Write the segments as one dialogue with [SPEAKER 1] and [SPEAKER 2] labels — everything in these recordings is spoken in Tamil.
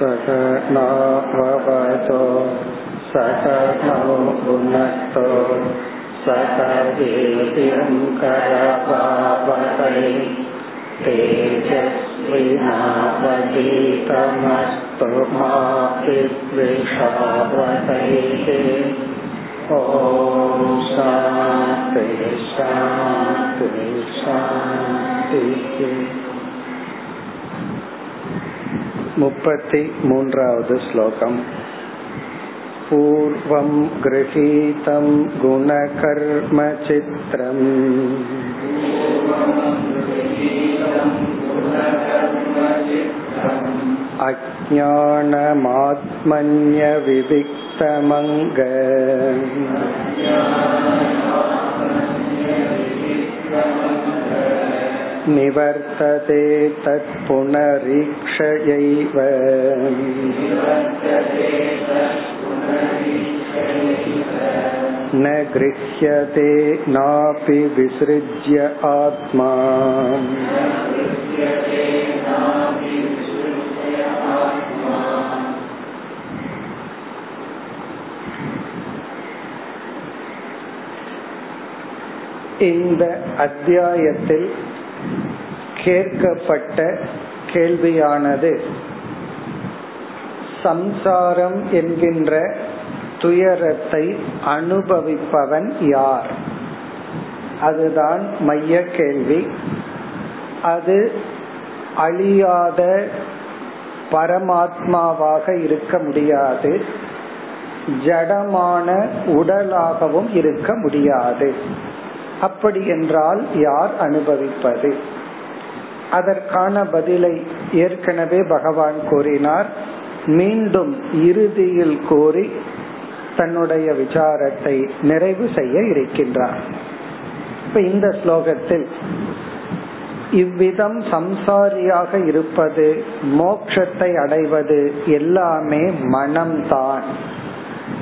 [SPEAKER 1] सकनाववतो सकनो भुनक्तो सकवीर्यङ्करभावकै तेजस्विनावधीतमस्तु मा विद्विषावकैः ॐ शान्ति शान्ति शान्तिः मुपति मून्रावद् श्लोकम् पूर्वं गृहीतं गुणकर्मचित्रम् अज्ञानमात्मन्यविविक्तमङ्ग निवर्तते तत्पुनरीक्षयैव न गृह्यते नापि विसृज्य आत्मा இந்த அத்தியாயத்தில் கேட்கப்பட்ட கேள்வியானது சம்சாரம் என்கின்ற துயரத்தை அனுபவிப்பவன் யார்? அதுதான் மைய கேள்வி. அது அழியாத பரமாத்மாவாக இருக்க முடியாது. ஜடமான உடலாகவும் இருக்க முடியாது. அப்படி என்றால் யார் அனுபவிப்பது? அதற்கான பதிலை ஏற்கனவே பகவான் கூறினார். மீண்டும் இறுதியில் கூறி தன்னுடைய விசாரத்தை நிறைவு செய்ய இருக்கின்றார். இப்ப இந்த ஸ்லோகத்தில் இவ்விதம் சம்சாரியாக இருப்பது மோக்ஷத்தை அடைவது எல்லாமே மனம்தான்.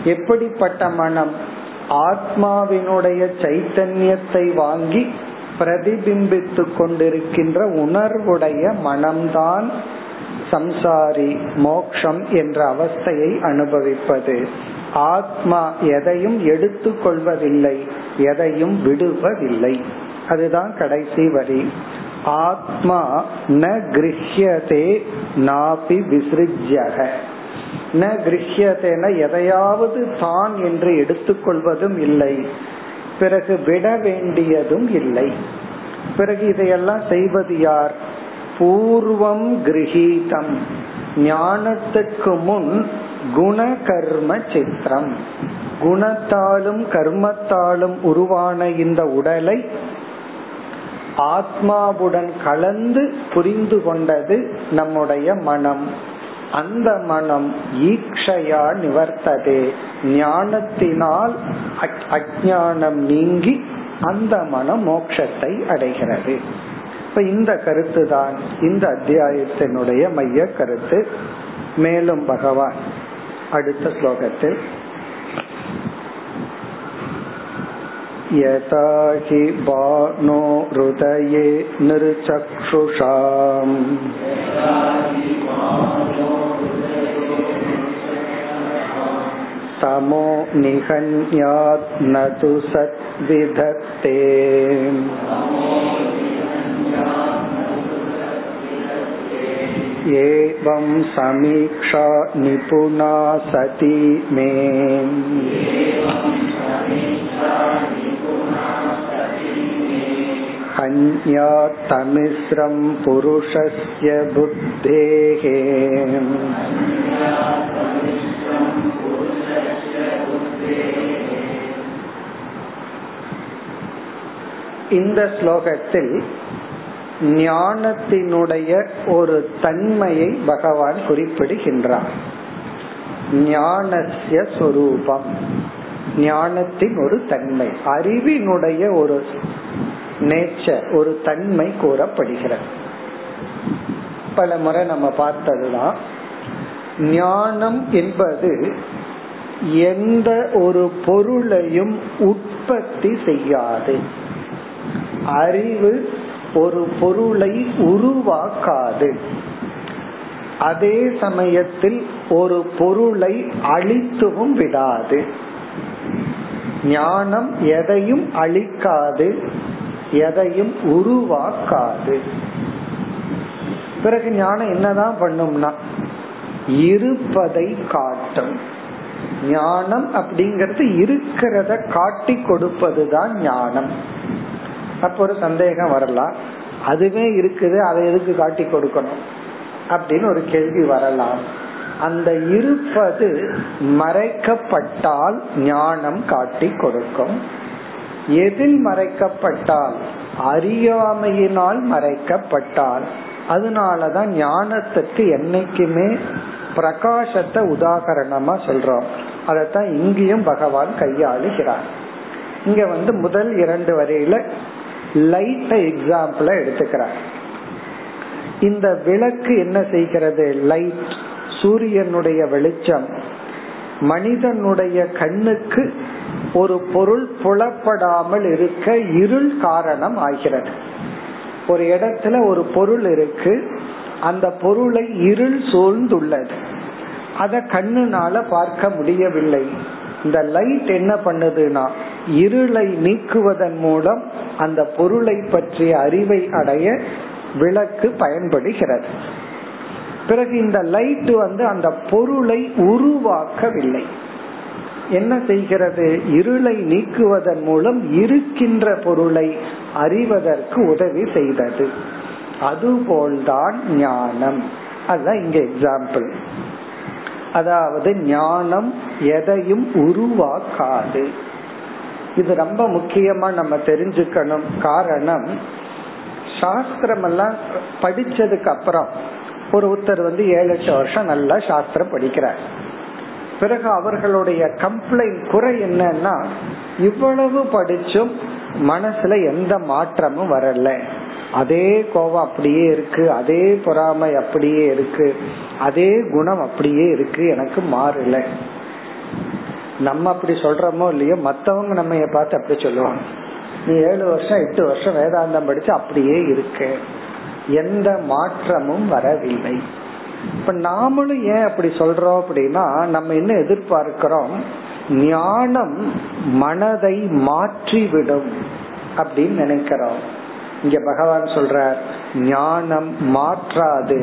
[SPEAKER 1] எப்படிப்பட்ட மனம்? ஆத்மாவினுடைய சைத்தன்யத்தை வாங்கி பிரதிபிம்பித்து கொண்டிருக்கின்ற உணர்வுடைய மனம்தான் சம்சாரி மோக்ஷம் என்ற அவஸ்தையை அனுபவிப்பது. ஆத்மா எதையும் எடுத்துக்கொள்வதில்லை எதையும் விடுவதில்லை. அதுதான் கடைசி வரி. ஆத்மா ந கிரஹியதே நாபி விசிறிஜக ந கிரஹியதேன எதையாவது தான் என்று எடுத்துக்கொள்வதும் இல்லை. பிறகு விட வேண்டியதும் இல்லை. பிறகு இதையெல்லாம் செய்வது யார்? பூர்வம் கிரகீதம் ஞானத்துக்கு முன் குண கர்ம சித்திரம். குணத்தாலும் கர்மத்தாலும் உருவான இந்த உடலை ஆத்மாவுடன் கலந்து புரிந்து கொண்டது நம்முடைய மனம். அந்த மனம் ஈக்ஷையா நிவர்த்ததே ஞானத்தினால் அஜானம் நீங்கி அந்த மனம் மோட்சத்தை அடைகிறது இப்ப இந்த கருத்து தான் இந்த அத்தியாயத்தினுடைய மைய கருத்து மேலும் பகவான் அடுத்த ஸ்லோகத்தில் यथा हि बाणो हृदये निर्चक्षुषाम् तमो निहन्यात् न तु सद्विधत्ते। एवं समीक्षा निपुणा सती मे। हन्यात्तमिस्रं पुरुषस्य बुद्धेः। இந்த ஸ்லோகத்தில் ஞானத்தினுடைய ஒரு தன்மையை பகவான் குறிப்பிடுகின்றார். ஞானசிய சொரூபம். ஞானத்தின் ஒரு தன்மை. அறிவினுடைய ஒரு நேச்சர் ஒரு தன்மை கூறப்படுகிறது. பல முறை நம்ம பார்த்ததுதான். ஞானம் என்பது எந்த ஒரு பொருளையும் உற்பத்தி செய்யாது. அறிவு ஒரு பொருளை உருவாக்காது. அதே சமயத்தில் ஒரு பொருளை அழித்துவும் விடாது. ஞானம் எதையும் அழிக்காது எதையும் உருவாக்காது. பிறகு ஞானம் என்னதான் பண்ணும்னா இருப்பதை காட்டும். ஞானம் அப்படிங்கறது இருக்கிறத காட்டி கொடுப்பதுதான் ஞானம். அப்ப ஒரு சந்தேகம் வரலாம். அதுவே இருக்குது அதை எதுக்கு காட்டி கொடுக்கணும்? அப்படின்னு ஒரு கேள்வி வரலாம். அந்த இருப்பது மறைக்கப்பட்டால் ஞானம் காட்டி கொடுக்கும். எதில் மறைக்கப்பட்டால்? அறியாமையினால் மறைக்கப்பட்டால். அதனாலதான் ஞானத்துக்கு என்னைக்குமே பிரகாசத்தை உதாகரணமா சொல்றோம். அதத்தான் இங்கேயும் பகவான் கையாளுகிறார். இங்க வந்து முதல் இரண்டு வரையில லைட்ட எக்ஸாம்பிள எடுத்துக்கிறார். இந்த விளக்கு என்ன செய்கிறது? லைட் சூரியனுடைய வெளிச்சம் மனிதனுடைய கண்ணுக்கு ஒரு பொருள் புலப்படாமல் இருக்க இருள் காரணம் ஆகிறது. ஒரு இடத்துல ஒரு பொருள் இருக்கு அந்த பொருளை இருள் சூழ்ந்துள்ளது. அத கண்ணுனால பார்க்க முடியவில்லை. இந்த லைட் என்ன பண்ணுதுன்னா இருளை நீக்குவதன் மூலம் அந்த பொருளை பற்றிய அறிவை அடைய விளக்கு பயன்படுகிறது. பிறகு இந்த லைட் வந்து அந்த பொருளை உருவாக்கவில்லை. என்ன செய்கிறது? இருளை நீக்குவதன் மூலம் இருக்கின்ற பொருளை அறிவதற்கு உதவி செய்தது. அதுபோல்தான் ஞானம். அதுதான் இங்க எக்ஸாம்பிள் அதாவது ஞானம் எதையும் உருவாக்காது. இது ரொம்ப முக்கியமா நம்ம தெரிஞ்சுக்கணும். காரணம் சாஸ்திரம் எல்லாம் படிச்சதுக்கு அப்புறம் ஒரு ஒருத்தர் வந்து ஏழு எட்டு வருஷம் நல்லா சாஸ்திரம் படிக்கிறார். பிறகு அவர்களுடைய கம்ப்ளைண்ட் குறை என்னன்னா இவ்வளவு படிச்சும் மனசுல எந்த மாற்றமும் வரல. அதே கோபம் அப்படியே இருக்கு அதே பொறாமை அப்படியே இருக்கு அதே குணம் அப்படியே இருக்கு எனக்கு மாறல. நம்ம அப்படி சொல்றோமோ இல்லையோ மத்தவங்க நம்ம பார்த்து அப்படி சொல்லுவாங்க. நீ ஏழு வருஷம் எட்டு வருஷம் வேதாந்தம் படிச்சு அப்படியே இருக்க. எந்த மாற்றமும் வரவில்லை. இப்ப நாமளும் ஏன் அப்படி சொல்றோம் அப்படின்னா நம்ம என்ன எதிர்பார்க்கிறோம்? ஞானம் மனதை மாற்றிவிடும் அப்படின்னு நினைக்கிறோம். இங்க பகவான் சொல்றார் ஞானம் மாற்றாது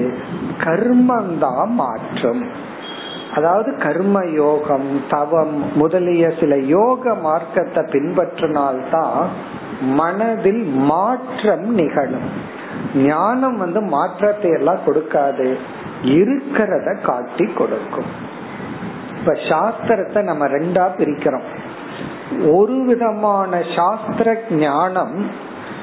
[SPEAKER 1] கர்மந்தான் மாற்றும். அதாவது கர்ம யோகம் தவம் முதலிய சில யோக மார்க்கத்தை பின்பற்றினால்தான் மனதில் மாற்றம் நிகழும். ஞானம் வந்து மாற்றத்தை எல்லாம் கொடுக்காது இருக்கிறத காட்டி கொடுக்கும். இப்ப சாஸ்திரத்தை நம்ம ரெண்டா பிரிக்கிறோம். ஒரு விதமான சாஸ்திர ஞானம்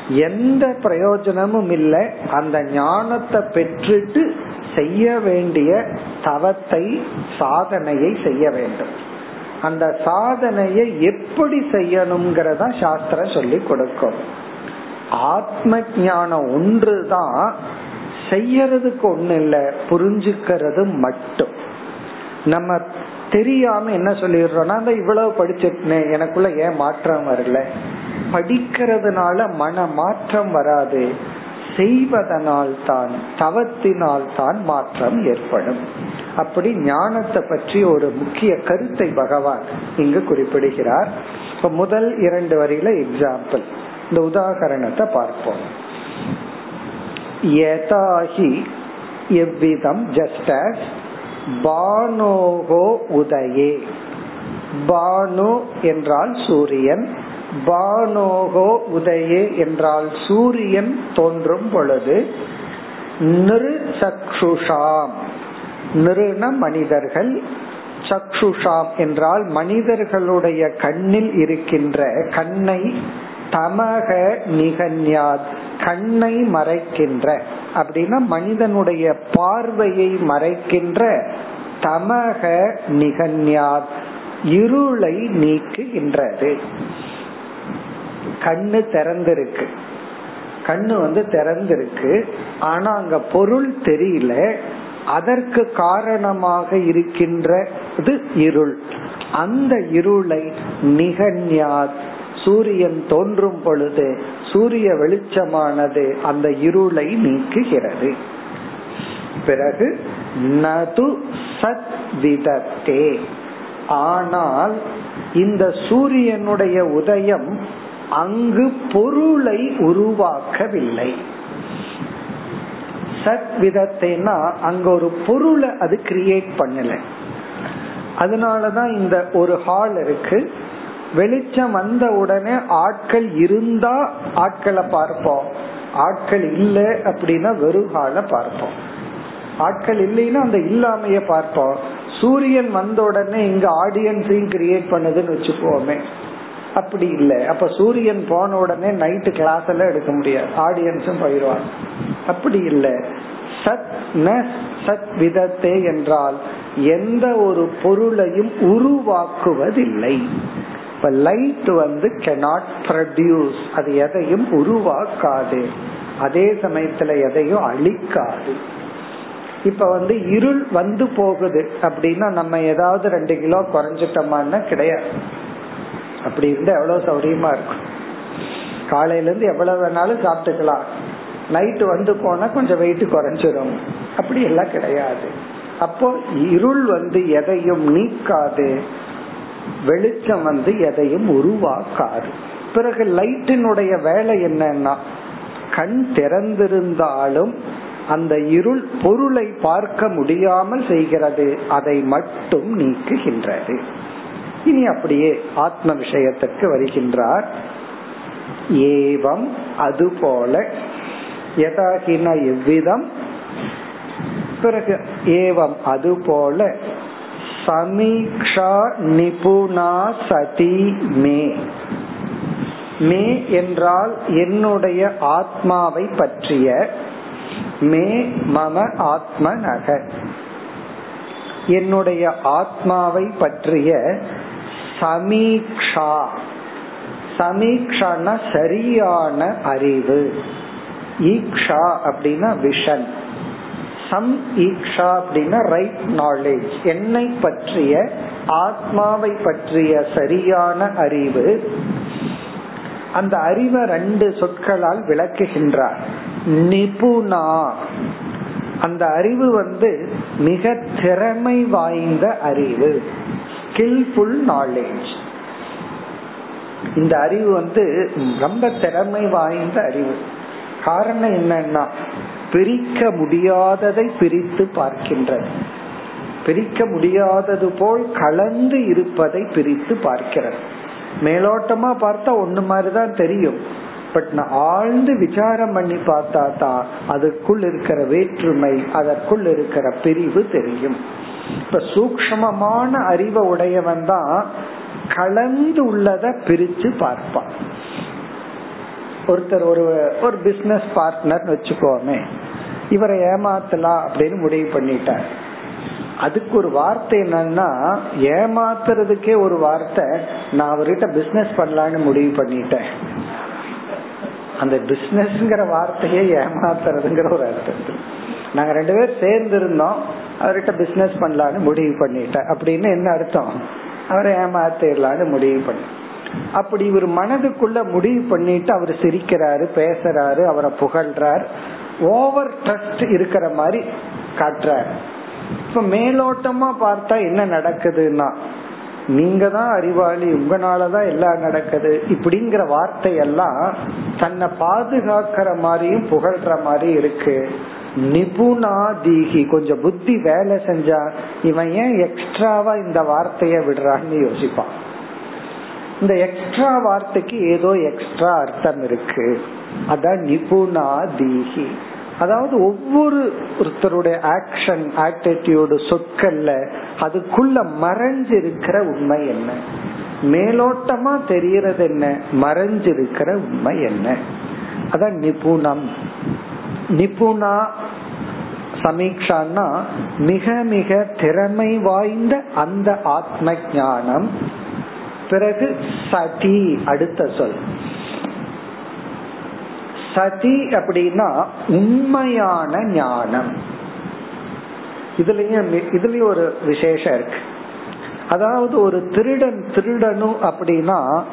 [SPEAKER 1] எந்த பிரயோஜனமும் இல்லை. அந்த ஞானத்தை பெற்றுட்டு செய்ய வேண்டிய தவத்தை சாதனையை செய்ய வேண்டும். அந்த சாதனையை எப்படி செய்யணுங்கிறத சாஸ்திரம் சொல்லி கொடுக்கும். ஆத்ம ஞானம் ஒன்றுதான் செய்யறதுக்கு ஒண்ணு இல்ல புரிஞ்சுக்கிறது மட்டும். நம்ம தெரியாம என்ன சொல்லிடுறோம்னா அந்த இவ்வளவு படிச்சிருக்கேன் எனக்குள்ள ஏன் மாற்றம் வரல? படிக்கிறதுனால மன மாற்றம் வராது. செய்வதனால் தான் தவத்தினால் தான் மாற்றம் ஏற்படும். அப்படி ஞானத்தை பற்றி ஒரு முக்கிய கருத்தை பகவான் இங்கு குறிப்பிடுகிறார். இப்ப முதல் இரண்டு வரியில எக்ஸாம்பிள் இந்த உதாகரணத்தை பார்ப்போம். யதாஹி எவ்விதம் ஜஸ்ட் அஸ் பானோகோ உதயே. பானு என்றால் சூரியன் பானோகோ உதயே என்றால் சூரியன் தோன்றும் பொழுது நிரு சக்ஷுஷாம். நிறுன மனிதர்கள் சக்ஷுஷாம் என்றால் மனிதர்களுடைய கண்ணில் இருக்கின்ற கண்ணை தமக நிகன்யாத் கண்ணை மறைக்கின்ற. அப்படின்னா மனிதனுடைய பார்வையை மறைக்கின்ற தமக நிகன்யாத் இருளை நீக்குகின்றது. கண்ணு திறந்திருக்கு. கண்ணு வந்து திறந்திருக்கு. ஆனா அங்க பொருள் தெரியல. அதற்கு காரணமாக இருக்கின்றது இருள். அந்த இருளை நிகன்யாத் சூரியன் தோன்றும் பொழுது சூரிய வெளிச்சமானது அந்த இருளை நீக்குகிறது. பிறகு நது சத் விதத்தே. ஆனால் இந்த சூரியனுடைய உதயம் அங்கு பொருளை உருவாக்கவில்லை. சத் விதத்தைனா அங்க ஒரு பொருளை அது கிரியேட் பண்ணல. அதனாலதான் இந்த ஒரு ஹால் இருக்கு. வெளிச்சம் வந்த உடனே ஆட்கள் இருந்தா ஆட்களை பார்ப்போம். ஆட்கள் இல்லை அப்படின்னா வெறும் ஹால பார்ப்போம். ஆட்கள் இல்லைன்னா அந்த இல்லாமைய பார்ப்போம். சூரியன் வந்த உடனே இங்க ஆடியன்ஸையும் கிரியேட் பண்ணுதுன்னு வச்சுக்கோமே. அப்படி இல்லை. அப்ப சூரியன் போன உடனே நைட்டு கிளாஸ் எல்லாம் எடுக்க முடியாது. ஆடியன்ஸும் போயிடுவாங்க அப்படி இல்லை. சத் ந சத் விதத்தே என்றால் எந்த ஒரு பொருளையும் உருவாக்குவதில்லை. இப்ப லைட் வந்து கெனாட் ப்ரொடியூஸ் அது எதையும் உருவாக்காது. அதே சமயத்துல எதையும் அழிக்காது. இப்ப வந்து இருள் வந்து போகுது. அப்படின்னா நம்ம ஏதாவது ரெண்டு கிலோ குறைஞ்சிட்டோமான்னா கிடையாது. அப்படி இருந்தா எவ்வளவு சௌரியமா இருக்கும். காலையில இருந்து எவ்வளவு வேணாலும் சாப்பிட்டுக்கலாம். நைட்டு வந்து போனா கொஞ்சம் வெயிட் குறைஞ்சிடும் அப்படி எல்லாம் கிடையாது. அப்போ இருள் வந்து எதையும் நீக்காது. வெளிச்சம் வந்து எதையும் உருவாக்காது. பிறகு லைட்டினுடைய வேலை என்னன்னா கண் திறந்திருந்தாலும் அந்த இருள் பொருளை பார்க்க முடியாமல் செய்கிறது. அதை மட்டும் நீக்குகின்றது. இனி அப்படியே ஆத்ம விஷயத்துக்கு வருகின்றார். ஏவம் அதுபோல யதாகின எவ்விதம்? பிறகு ஏவம் அதுபோல சமீக்ஷா நிபுணா சதி மே. மே என்றால் என்னுடைய ஆத்மாவை பற்றிய. மே மம ஆத்ம நக என்னுடைய ஆத்மாவை பற்றிய சமீக்ஷா. சமீக்ஷான சரியான அறிவு. ஈக்ஷா அப்படின்னா விஷன் சம் ஈக்ஷா அப்படின்னா ரைட் நாலேஜ் என்னை பற்றிய ஆத்மாவை பற்றிய சரியான அறிவு. அந்த அறிவை ரெண்டு சொற்களால் விளக்குகின்றார். நிபுணா. அந்த அறிவு வந்து மிக திறமை வாய்ந்த அறிவு. ஸ்கில்ஃபுல் நாலேஜ் இந்த அறிவு வந்து ரொம்ப திறமை வாய்ந்த அறிவு. காரணம் என்னன்னா பிரிக்க முடியாததை பிரித்து பார்க்கின்றது. பிரிக்க முடியாதது போல் கலந்து இருப்பதை பிரித்து பார்க்கிறது. மேலோட்டமா பார்த்தா ஒண்ணு மாதிரிதான் தெரியும். பட் நான் ஆழ்ந்து விசாரம் பண்ணி பார்த்தா தான் அதுக்குள் இருக்கிற வேற்றுமை அதற்குள் இருக்கிற பிரிவு தெரியும். இப்ப சூக்மமான அறிவை உடையவன் தான் கலந்து உள்ளத பிரிச்சு பார்ப்பான். ஒருத்தர் ஒரு ஒரு பிசினஸ் பார்ட்னர் வச்சுக்கோமே இவரை ஏமாத்தலாம் அப்படின்னு முடிவு பண்ணிட்டார். அதுக்கு ஒரு வார்த்தை என்னன்னா ஏமாத்துறதுக்கே ஒரு வார்த்தை நான் அவர்கிட்ட பிசினஸ் பண்ணலான்னு முடிவு பண்ணிட்டேன். அந்த பிசினஸ்ங்கிற வார்த்தையே ஏமாத்துறதுங்கிற ஒரு அர்த்தம். நாங்க ரெண்டு பேரும் சேர்ந்து இருந்தோம் அவர்கிட்ட பிசினஸ் பண்ணலான்னு முடிவு பண்ணிட்டேன். அப்படின்னு என்ன அர்த்தம்? அவரை ஏமாத்திடலான்னு முடிவு பண்ண அப்படி இவர் மனதுக்குள்ள முடிவு பண்ணிட்டு அவர் சிரிக்கிறாரு பேசுறாரு அவரை புகழ்றார் ஓவர் ட்ரஸ்ட் இருக்கிற மாதிரி காட்டுறார். இப்ப மேலோட்டமா பார்த்தா என்ன நடக்குதுன்னா நீங்க தான் அறிவாளி உங்களாலதான் எல்லாம் நடக்குது. இப்படிங்கிற வார்த்தையெல்லாம் தன்னை பாதுகாக்கிற மாதிரியும் புகழ்ற மாதிரி இருக்கு. நிபுணா தீகி கொஞ்சம் புத்தி வேலை செஞ்சா இவன் ஏன் எக்ஸ்ட்ராவா இந்த வார்த்தைய விடுறான்னு யோசிப்பான். இந்த எக்ஸ்ட்ரா வார்த்தைக்கு ஏதோ எக்ஸ்ட்ரா அர்த்தம் இருக்கு. அதான் நிபுணா தீகி அதாவது ஒவ்வொரு ஒருத்தருடைய ஆக்ஷன் ஆட்டிடியூடு சொற்கள்ல அதுக்குள்ள மறைஞ்சிருக்கிற உண்மை என்ன? மேலோட்டமா தெரியறது என்ன? மறைஞ்சிருக்கிற உண்மை என்ன? அதான் நிபுணம். நிபுணா சமீக்ஷான்னா மிக மிக திறமை வாய்ந்த அந்த ஆத்ம ஞானம் பிறகு சதி அடுத்த சொல். சதி அப்படின்னா உண்மையான ஞானம். இதுலயும் இதுலயும் ஒரு விசேஷம் இருக்கு. அதாவது ஒரு திருடன் திருடனும் அப்படின்னா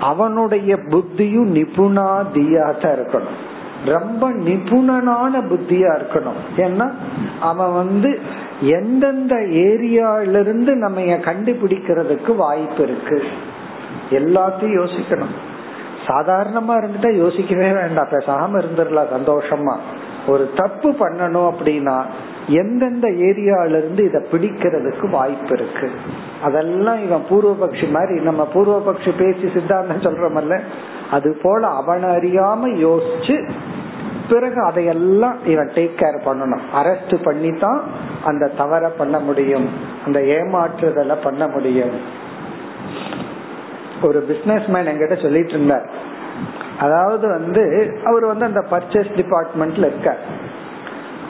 [SPEAKER 1] அவனுடைய புத்தியும் நிபுணாதியாக இருக்கணும். ரொம்ப நிபுணனான புத்தியா இருக்கணும். ஏன்னா அவன் வந்து எந்தெந்த ஏரியாலிருந்து நம்ம கண்டுபிடிக்கிறதுக்கு வாய்ப்பு இருக்கு. எல்லாத்தையும் யோசிக்கணும். சாதாரணமா இருந்துட்டா யோசிக்கவே வேண்டாம். பேசாம இருந்துடலாம் சந்தோஷமா. ஒரு தப்பு பண்ணணும் அப்படின்னா எந்தெந்த ஏரியால இருந்து இத பிடிக்கிறதுக்கு வாய்ப்பு இருக்கு. அதெல்லாம் இவன் பூர்வபக்ஷி மாதிரி நம்ம பூர்வபக்ஷி பேசி சித்தாந்தம் சொல்றோம்ல அது போல அவன் அறியாம யோசிச்சு பிறகு அதையெல்லாம் இவன் டேக் கேர் பண்ணணும். அரெஸ்ட் பண்ணி தான் அந்த தவற பண்ண முடியும். அந்த ஏமாற்றுதலை பண்ண முடியும். ஒரு பிசினஸ் மேன் எங்கிட்ட சொல்லிட்டு இருந்தார். அதாவது வந்து அவர் வந்து அந்த பர்ச்சேஸ் டிபார்ட்மெண்ட்ல இருக்க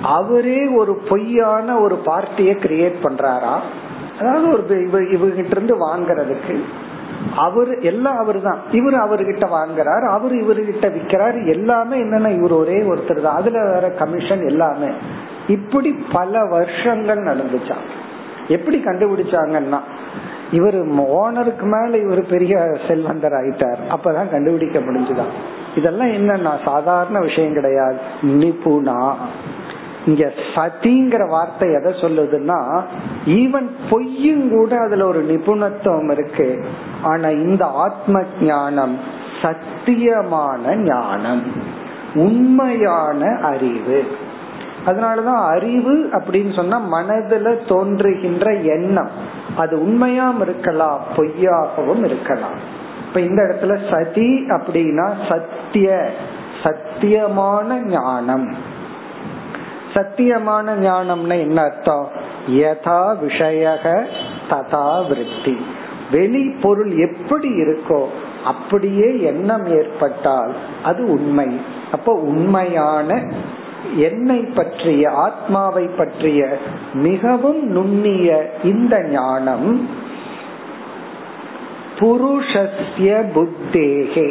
[SPEAKER 1] அவரே ஒரு பொய்யான ஒரு பார்ட்டியை கிரியேட் பண்றாரா? அதாவது ஒரு இவங்கிட்ட இருந்து வாங்குறதுக்கு அவரு எல்லாம் அவரு தான் இவரு அவர்கிட்ட வாங்குறாரு அவரு இவர்கிட்ட விக்கிறாரு எல்லாமே என்னன்னா இவர் ஒரே ஒருத்தர் தான் அதுல வேற கமிஷன் எல்லாமே. இப்படி பல வருஷங்கள் நடந்துச்சான் எப்படி கண்டுபிடிச்சாங்கன்னா இவர் ஓனருக்கு மேல இவர் பெரிய செல்வந்தர் ஆயிட்டார். அப்பதான் கண்டுபிடிக்க முடிஞ்சுதான் இதெல்லாம் என்னன்னா சாதாரண விஷயம் கிடையாது. நிபுணா. இங்க சதிங்கிற வார்த்தை எதை சொல்லுதுன்னா ஈவன் பொய்யும் கூட அதுல ஒரு நிபுணத்துவம் இருக்கு. ஆனா இந்த ஆத்ம ஞானம் சத்தியமான ஞானம் உண்மையான அறிவு. அதனாலதான் அறிவு அப்படின்னு சொன்னா மனதுல தோன்றுகின்ற எண்ணம். அது உண்மையாம் இருக்கலாம் பொய்யாகவும் இருக்கலாம். இப்ப இந்த இடத்துல சதி அப்படின்னா சத்திய சத்தியமான ஞானம். சத்தியமான ஞானம்னா என்ன அர்த்தம்? யதா விஷயக ததா விருத்தி. வெளி பொருள் எப்படி இருக்கோ அப்படியே எண்ணம் ஏற்பட்டால் அது உண்மை. அப்போ உண்மையான என்னை பற்றிய ஆத்மாவை பற்றிய மிகவும் நுண்ணிய இந்த ஞானம் புருஷஸ்ய புத்தேகே.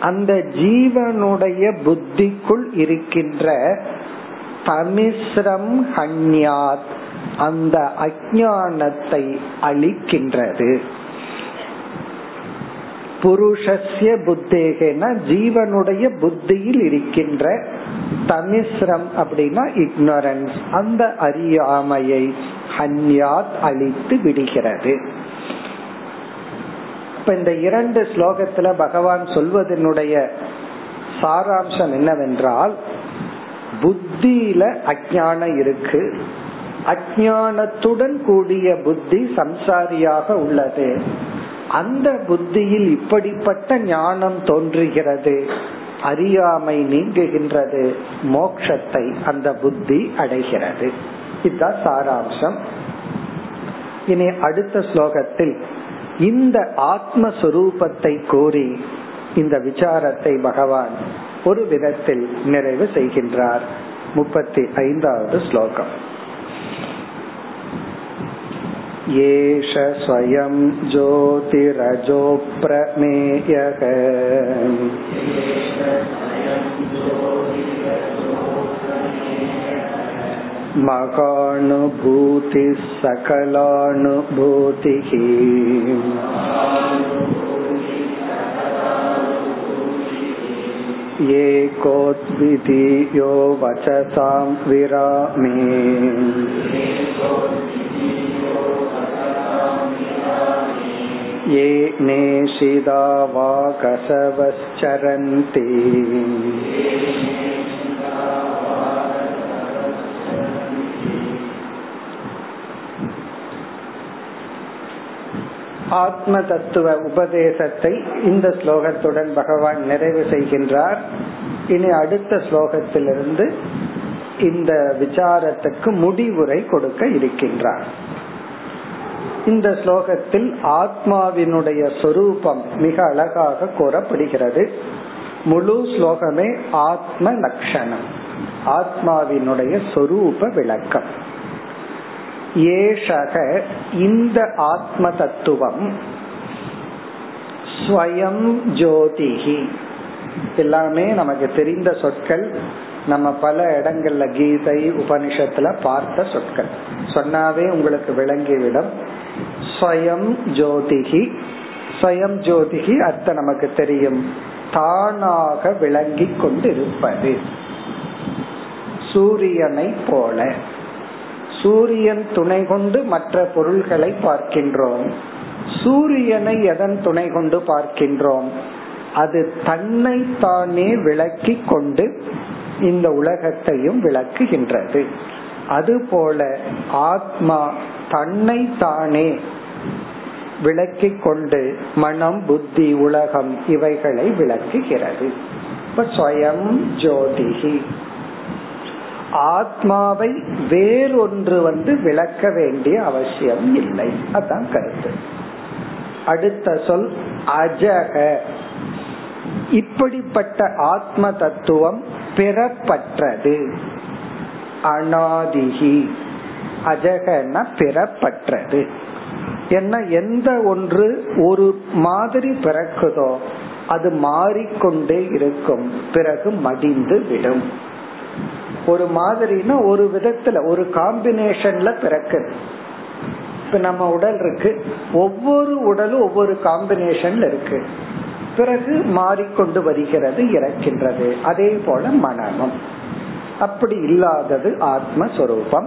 [SPEAKER 1] அந்த ஜீவனுடைய புத்திக்குள் இருக்கின்ற தமிஸ்ரம் ஹன்யாத். அந்த அஜானத்தை அழிக்கின்றது புருஷஸ்ய புத்தேகனா ஜீவனுடைய புத்தியில் இருக்கின்ற தமிஸ்ரம் அப்படின்னா இக்னரன்ஸ் அந்த அறியாமையை ஹன்யாத் அழித்து விடுகிறது. இப்ப இந்த இரண்டு ஸ்லோகத்துல பகவான் சொல்வதனுடைய சாராம்சம் என்னவென்றால் புத்தியில அஜானம் இருக்கு. அஜானத்துடன் கூடிய புத்தி சம்சாரியாக உள்ளது. அந்த புத்தியில் இப்படிப்பட்ட ஞானம் தோன்றுகிறது. அறியாமை நீங்குகின்றது. மோக்ஷத்தை அந்த புத்தி அடைகிறது. இதுதான் சாராம்சம். இனி அடுத்த ஸ்லோகத்தில் இந்த ஆத்மஸ்வரூபத்தை கூறி இந்த விசாரத்தை பகவான் ஒரு விதத்தில் நிறைவு செய்கின்றார். முப்பத்தி ஐந்தாவது ஸ்லோகம். येष स्वयं ज्योतिरजोप्रमेयः। मकानुभूतिः सकलानुभूतिः। एकोद्वितीयो वचसां विरामे। ये नेशिदा वाकसवश्चरन्ति ஆத்ம தத்துவ உபதேசத்தை இந்த ஸ்லோகத்துடன் பகவான் நிறைவு செய்கின்றார் இனி அடுத்த ஸ்லோகத்திலிருந்து இந்த விசாரத்துக்கு முடிவுரை கொடுக்க இருக்கின்றார் இந்த ஸ்லோகத்தில் ஆத்மாவினுடைய சொரூபம் மிக அழகாக கூறப்படுகிறது. முழு ஸ்லோகமே ஆத்ம லட்சணம் ஆத்மாவினுடைய சொரூப விளக்கம். ஏஷக இந்த ஆத்ம தத்துவம் ஸ்வயம் ஜோதிகி எல்லாமே நமக்கு தெரிந்த சொற்கள். நம்ம பல இடங்கள்ல கீதை உபனிஷத்துல பார்த்த சொற்கள். சொன்னாவே உங்களுக்கு விளங்கிவிடும். ஸ்வயம் ஜோதிகி. ஸ்வயம் ஜோதிகி அர்த்தம் நமக்கு தெரியும். தானாக விளங்கி கொண்டிருப்பது. சூரியனை போல. சூரியன் துணை கொண்டு மற்ற பொருள்களை பார்க்கின்றோம். சூரியனை எதன் துணை கொண்டு பார்க்கின்றோம்? அது தன்னை தானே விளக்கி கொண்டு இந்த உலகத்தையும் விளக்குகின்றது. அதுபோல ஆத்மா தன்னை தானே விளக்கி கொண்டு மனம் புத்தி உலகம் இவைகளை விளக்குகிறது. ஜோதிகி. ஆத்மாவை வேறொன்று வந்து விளக்க வேண்டிய அவசியம் இல்லை. அதான் கருத்து. அடுத்த சொல் அஜக. இப்படிப்பட்ட ஆத்ம தத்துவம் பெறப்பட்டது அனாதிகி. அஜகன பெறப்பட்டது என்ன எந்த ஒன்று ஒரு மாதிரி பிறக்குதோ அது மாறிக்கொண்டே இருக்கும். பிறகு மடிந்து விடும். ஒரு மாதிரினா ஒரு விதத்துல ஒரு காம்பினேஷன்ல பிறக்குது. இப்ப நம்ம உடல் இருக்கு. ஒவ்வொரு உடலும் ஒவ்வொரு காம்பினேஷன்ல இருக்கு. பிறகு மாறிக்கொண்டு வருகிறது இறக்கின்றது. அதே போல மனமும். அப்படி இல்லாதது ஆத்மஸ்வரூபம்.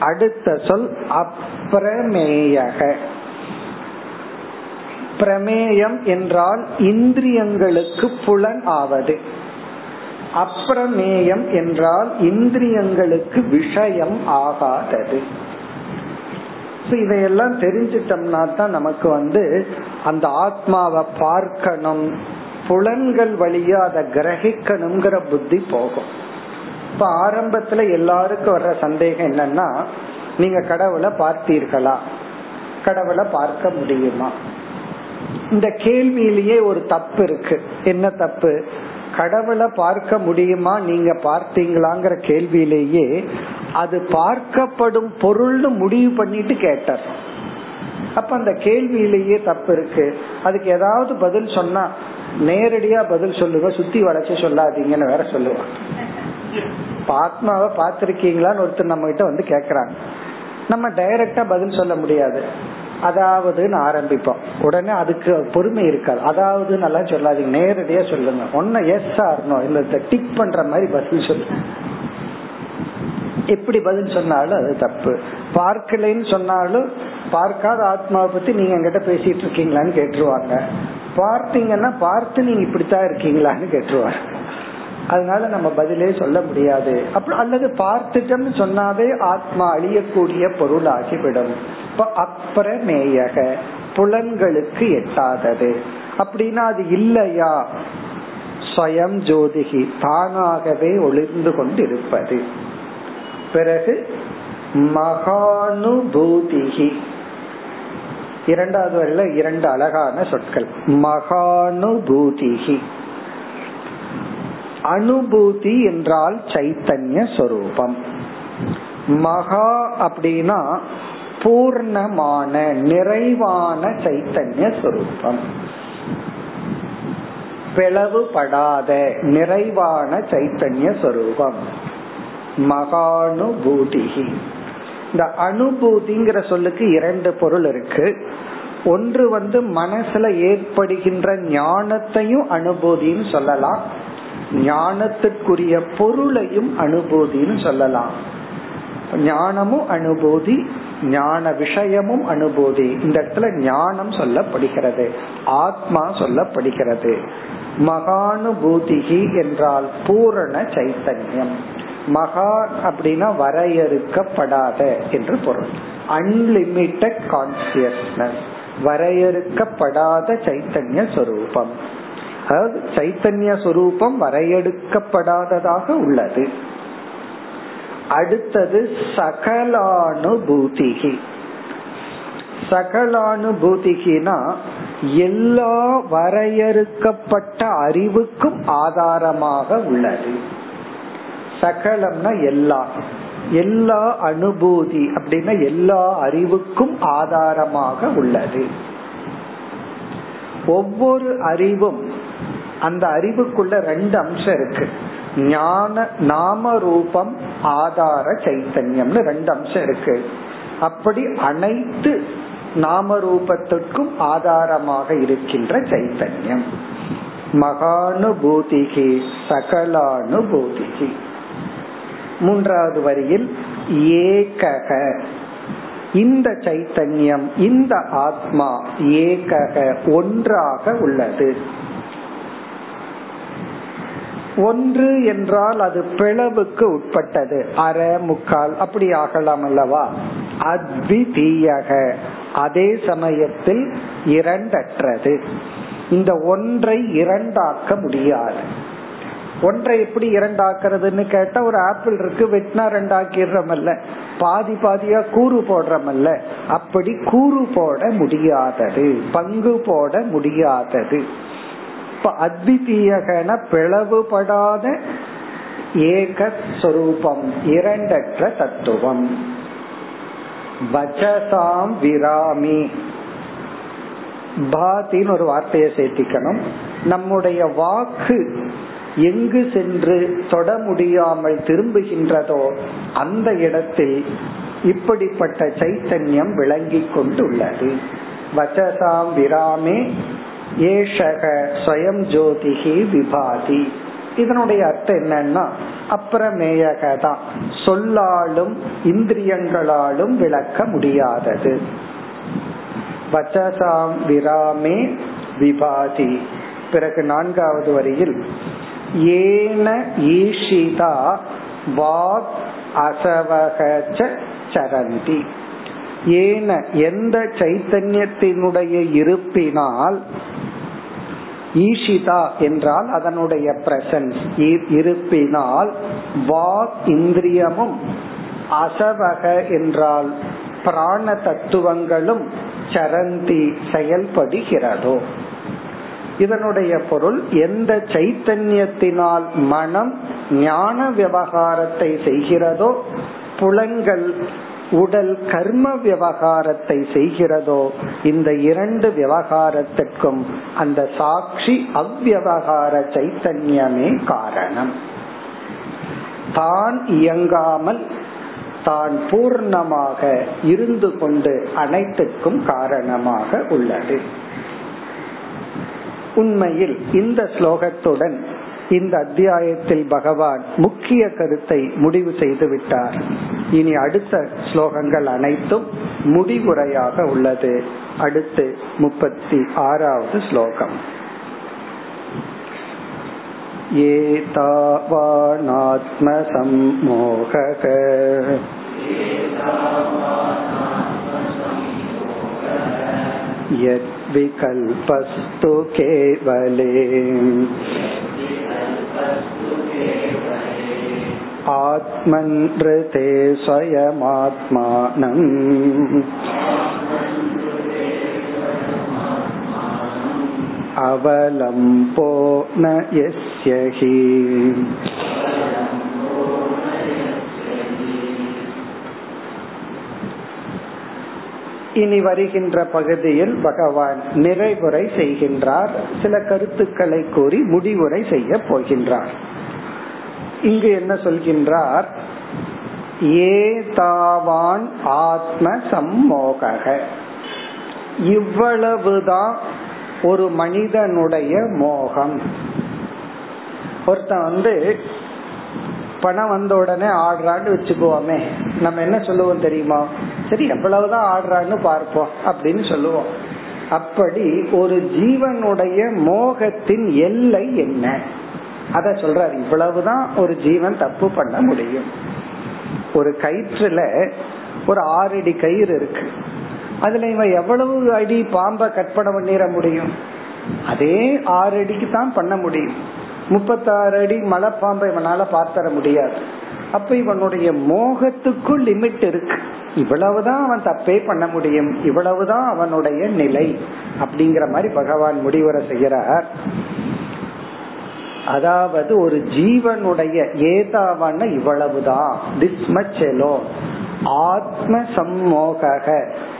[SPEAKER 1] அடுத்த சொல் அப்பிரமேயக பிரமேயம் என்றால் இந்திரியங்களுக்கு புலன் ஆவது. அப்பிரமேயம் என்றால் இந்திரியங்களுக்கு விஷயம் ஆகாதது. இதையெல்லாம் தெரிஞ்சிட்டோம்னா தான் நமக்கு வந்து அந்த ஆத்மாவை பார்க்கணும் புலன்கள் வழியா அதை கிரகிக்கணுங்கிற புத்தி போகும். இப்ப ஆரம்பத்துல எல்லாருக்கும் வர்ற சந்தேகம் என்னன்னா நீங்க கடவுளை பார்த்தீர்களா? கடவுளை பார்க்க முடியுமா? இந்த கேள்வியிலேயே ஒரு தப்பு இருக்கு. என்ன தப்பு? கடவுளை பார்க்க முடியுமா? நீங்க பார்த்தீங்களாங்கிற கேள்வியிலேயே அது பார்க்கப்படும் பொருள்னு முடிவு பண்ணிட்டு கேட்டார். அப்ப அந்த கேள்வியிலேயே தப்பு இருக்கு. அதுக்கு ஏதாவது பதில் சொன்னா நேரடியா பதில் சொல்லுங்க சுத்தி வளைச்சு சொல்லாதீங்கன்னு வேற சொல்லுவாங்க. ஆத்மாவை பார்த்திருக்கீங்களான்னு ஒருத்தர் நம்ம கிட்ட வந்து கேக்குறாங்க. நம்ம டைரக்டா பதில் சொல்ல முடியாது. அதாவதுன்னு ஆரம்பிப்போம். உடனே அதுக்கு பொறுமை இருக்காது. அதாவது நல்லா சொல்லாதீங்க. நேரடியா சொல்லுங்க. ஒன்னு எஸ் ஆர்னோ இல்ல டிக் பண்ற மாதிரி பதில் சொல்லுங்க எப்படி பதில் சொன்னாலும் அது தப்பு. பார்க்கலைன்னு சொன்னாலும் பார்க்காத ஆத்மாவை பத்தி நீங்க எங்கிட்ட பேசிட்டு இருக்கீங்களான்னு கேட்டுருவாங்க. பார்த்தீங்கன்னா பார்த்து நீங்க இப்படித்தான் இருக்கீங்களான்னு கேட்டுருவாங்க. அதனால நம்ம பதிலே சொல்ல முடியாது. அப்புறம் அல்லது பார்த்துட்டோம்னு சொன்னாவே ஆத்மா அழியக்கூடிய பொருள் ஆகிவிடும் இப்ப அப்புறமேயக புலன்களுக்கு எட்டாதது. அப்படின்னா அது இல்லையா? ஸ்வயம் ஜோதிகி தானாகவே ஒளிர்ந்து கொண்டிருப்பது. பிறகு மகானுபூதிகி. இரண்டாவது வரையில இரண்டு அழகான சொற்கள். மகானுபூதிகி. அனுபூதி என்றால் சைத்தன்ய சொரூபம். மகா அப்படின்னா பூர்ணமான நிறைவான சைத்தன்ய சொரூபம். பிளவுபடாத நிறைவான சைத்தன்ய சொரூபம். மகானுபூதிகி. இந்த அனுபூதிங்கிற சொல்லுக்கு இரண்டு பொருள் இருக்கு. ஒன்று வந்து மனசுல ஏற்படுகின்ற ஞானத்தையும் அனுபூதின்னு சொல்லலாம். ஞானத்துக்குரிய பொருளையும் அனுபூதின்னு சொல்லலாம். ஞானமும் அனுபூதி ஞான விஷயமும் அனுபூதி. இந்த இடத்துல ஞானம் சொல்லப்படுகிறது ஆத்மா சொல்லப்படுகிறது. மகானுபூதிகி என்றால் பூரண சைத்தன்யம். மகா அப்படின்னா வரையறுக்கப்படாத என்று பொருள். அன்லிமிட்டட் கான்சியஸ்னஸ் வரையறுக்கப்படாத சைத்தன்ய சொரூபம். அதாவது சைத்தன்ய சொரூபம் வரையெடுக்கப்படாததாக உள்ளது. அடுத்தது சகலானுபூதிகி. சகலானுபூதிகினா எல்லா வரையறுக்கப்பட்ட அறிவுக்கும் ஆதாரமாக உள்ளது. சகலம்னா எல்லா. எல்லா அனுபூதி அப்படின்னா எல்லா அறிவுக்கும் ஆதாரமாக உள்ளது. ஒவ்வொரு அறிவும் அந்த அறிவுக்குள்ள ரெண்டு அம்சம் இருக்கு. ஞான நாம ரூபம் ஆதார சைத்தன்யம்னு ரெண்டு அம்சம் இருக்கு. அப்படி அனைத்து நாம ரூபத்திற்கும் ஆதாரமாக இருக்கின்ற சைத்தன்யம். மகானுபூதிகி சகலானுபூதிகி. மூன்றாவது வரியில் ஏகக. இந்த சைத்தன்யம் இந்த ஆத்மா ஏகக ஒன்றாக உள்ளது. ஒன்று என்றால் அது பிளவுக்கு உட்பட்டது. அரை முக்கால் அப்படி ஆகலாம் அல்லவா? அத்விதீயக. அதே சமயத்தில் இரண்டற்றது. இந்த ஒன்றை இரண்டாக்க முடியாது. ஒன்றை எப்படி இரண்டாக்குறதுன்னு கேட்டா ஒரு ஆப்பிள் இருக்கு வெட்டினா ரெண்டாக்கிடுறமல்ல. பாதி பாதியா கூறு போடுறமல்ல. அப்படி கூறு போட முடியாதது. பங்கு போட முடியாதது. இப்ப அத்விதீயகன பிளவுபடாத ஏகஸ்வரூபம் சொரூபம் இரண்டற்ற தத்துவம். வச்சசாம் விராமி. பாத்தின்னு ஒரு வார்த்தையை சேர்த்திக்கணும். நம்முடைய வாக்கு எங்கு சென்று தொட முடியாமல் திரும்புகின்றதோ அந்த இடத்தில் இப்படிப்பட்ட சைத்தன்யம் விளங்கி கொண்டுள்ளது. வச்சசாம் விராமே ஏஷக ஸ்வயம் ஜோதிகி விபாதி. இதனுடைய அர்த்தம் என்னன்னா அப்புறமேயக தான் சொல்லாலும் இந்திரியங்களாலும் விளக்க முடியாதது. வச்சசாம் விராமே விபாதி. பிறகு நான்காவது வரியில் ஏன ஈஷிதா வாக் அசவகச்ச சரந்தி. ஏன எந்த சைத்தன்யத்தினுடைய இருப்பினால் ஈஷிதா என்றால் அதனுடைய பிரசன்ஸ் இருப்பினால் வாக் இந்திரியமும் அசவக என்றால் பிராண தத்துவங்களும் சரந்தி செயல்படுகிறதோ. இதனுடைய பொருள் எந்த சைத்தன்யத்தினால் மனம் ஞான விவகாரத்தை செய்கிறதோ புலங்கள் உடல் கர்ம விவகாரத்தை செய்கிறதோ இந்த இரண்டு விவகாரத்திற்கும் அந்த சாட்சி அவ்வகார சைத்தன்யமே காரணம். தான் இயங்காமல் தான் பூர்ணமாக இருந்து கொண்டு அனைத்துக்கும் காரணமாக உள்ளது. உண்மையில் இந்த ஸ்லோகத்துடன் இந்த அத்தியாயத்தில் பகவான் முக்கிய கருத்தை முடிவு செய்து விட்டார் இனி அடுத்த ஸ்லோகங்கள் அனைத்தும் முடிவுரையாக உள்ளது அடுத்து முப்பத்தி ஆறாவது ஸ்லோகம் एतावानात्मसम्मोहः यद्विकल्पस्तु केवले आत्मनृते स्वयमात्मानम् अवलम्बो न यस्य हि இனி வருகின்ற பகுதியில் பகவான் நிறைவுரை செய்கின்றார். சில கருத்துக்களை கூறி முடிவுரை செய்ய போகின்றார். இங்கு என்ன சொல்கின்றார்? ஏதாவான் ஆத்ம சம்மோக இவ்வளவுதான் ஒரு மனிதனுடைய மோகம். ஒருத்தன் வந்து பணம் வந்த உடனே ஆடுறான்னு வச்சுக்குவோமே நம்ம என்ன சொல்லுவோம் தெரியுமா? சரி எவ்வளவுதான் ஆடுறான்னு பார்ப்போம் அப்படின்னு சொல்லுவோம். அப்படி ஒரு ஜீவனுடைய மோகத்தின் எல்லை என்ன? அத சொல்றாரு இவ்வளவுதான் ஒரு ஜீவன் தப்பு பண்ண முடியும். ஒரு கயிற்றுல ஒரு ஆறு அடி கயிறு இருக்கு. அதுல இவன் எவ்வளவு அடி பாம்ப கற்பனை பண்ணிட முடியும்? அதே ஆறு அடிக்கு தான் பண்ண முடியும். முப்பத்தாறு அடி மலை பாம்பை இவனால பார்த்தர முடியாது. அப்ப இவனுடைய மோகத்துக்குள் லிமிட் இருக்கு. இவ்வளவுதான் அவன் தப்பே பண்ண முடியும். இவ்வளவுதான் அவனுடைய நிலை அப்படிங்கிற மாதிரி பகவான் முடிவுரை செய்கிறார். அதாவது ஒரு ஜீவனுடைய ஏதாவான இவ்வளவுதான். திஸ் மச் எலோ ஆத்ம சம்மோக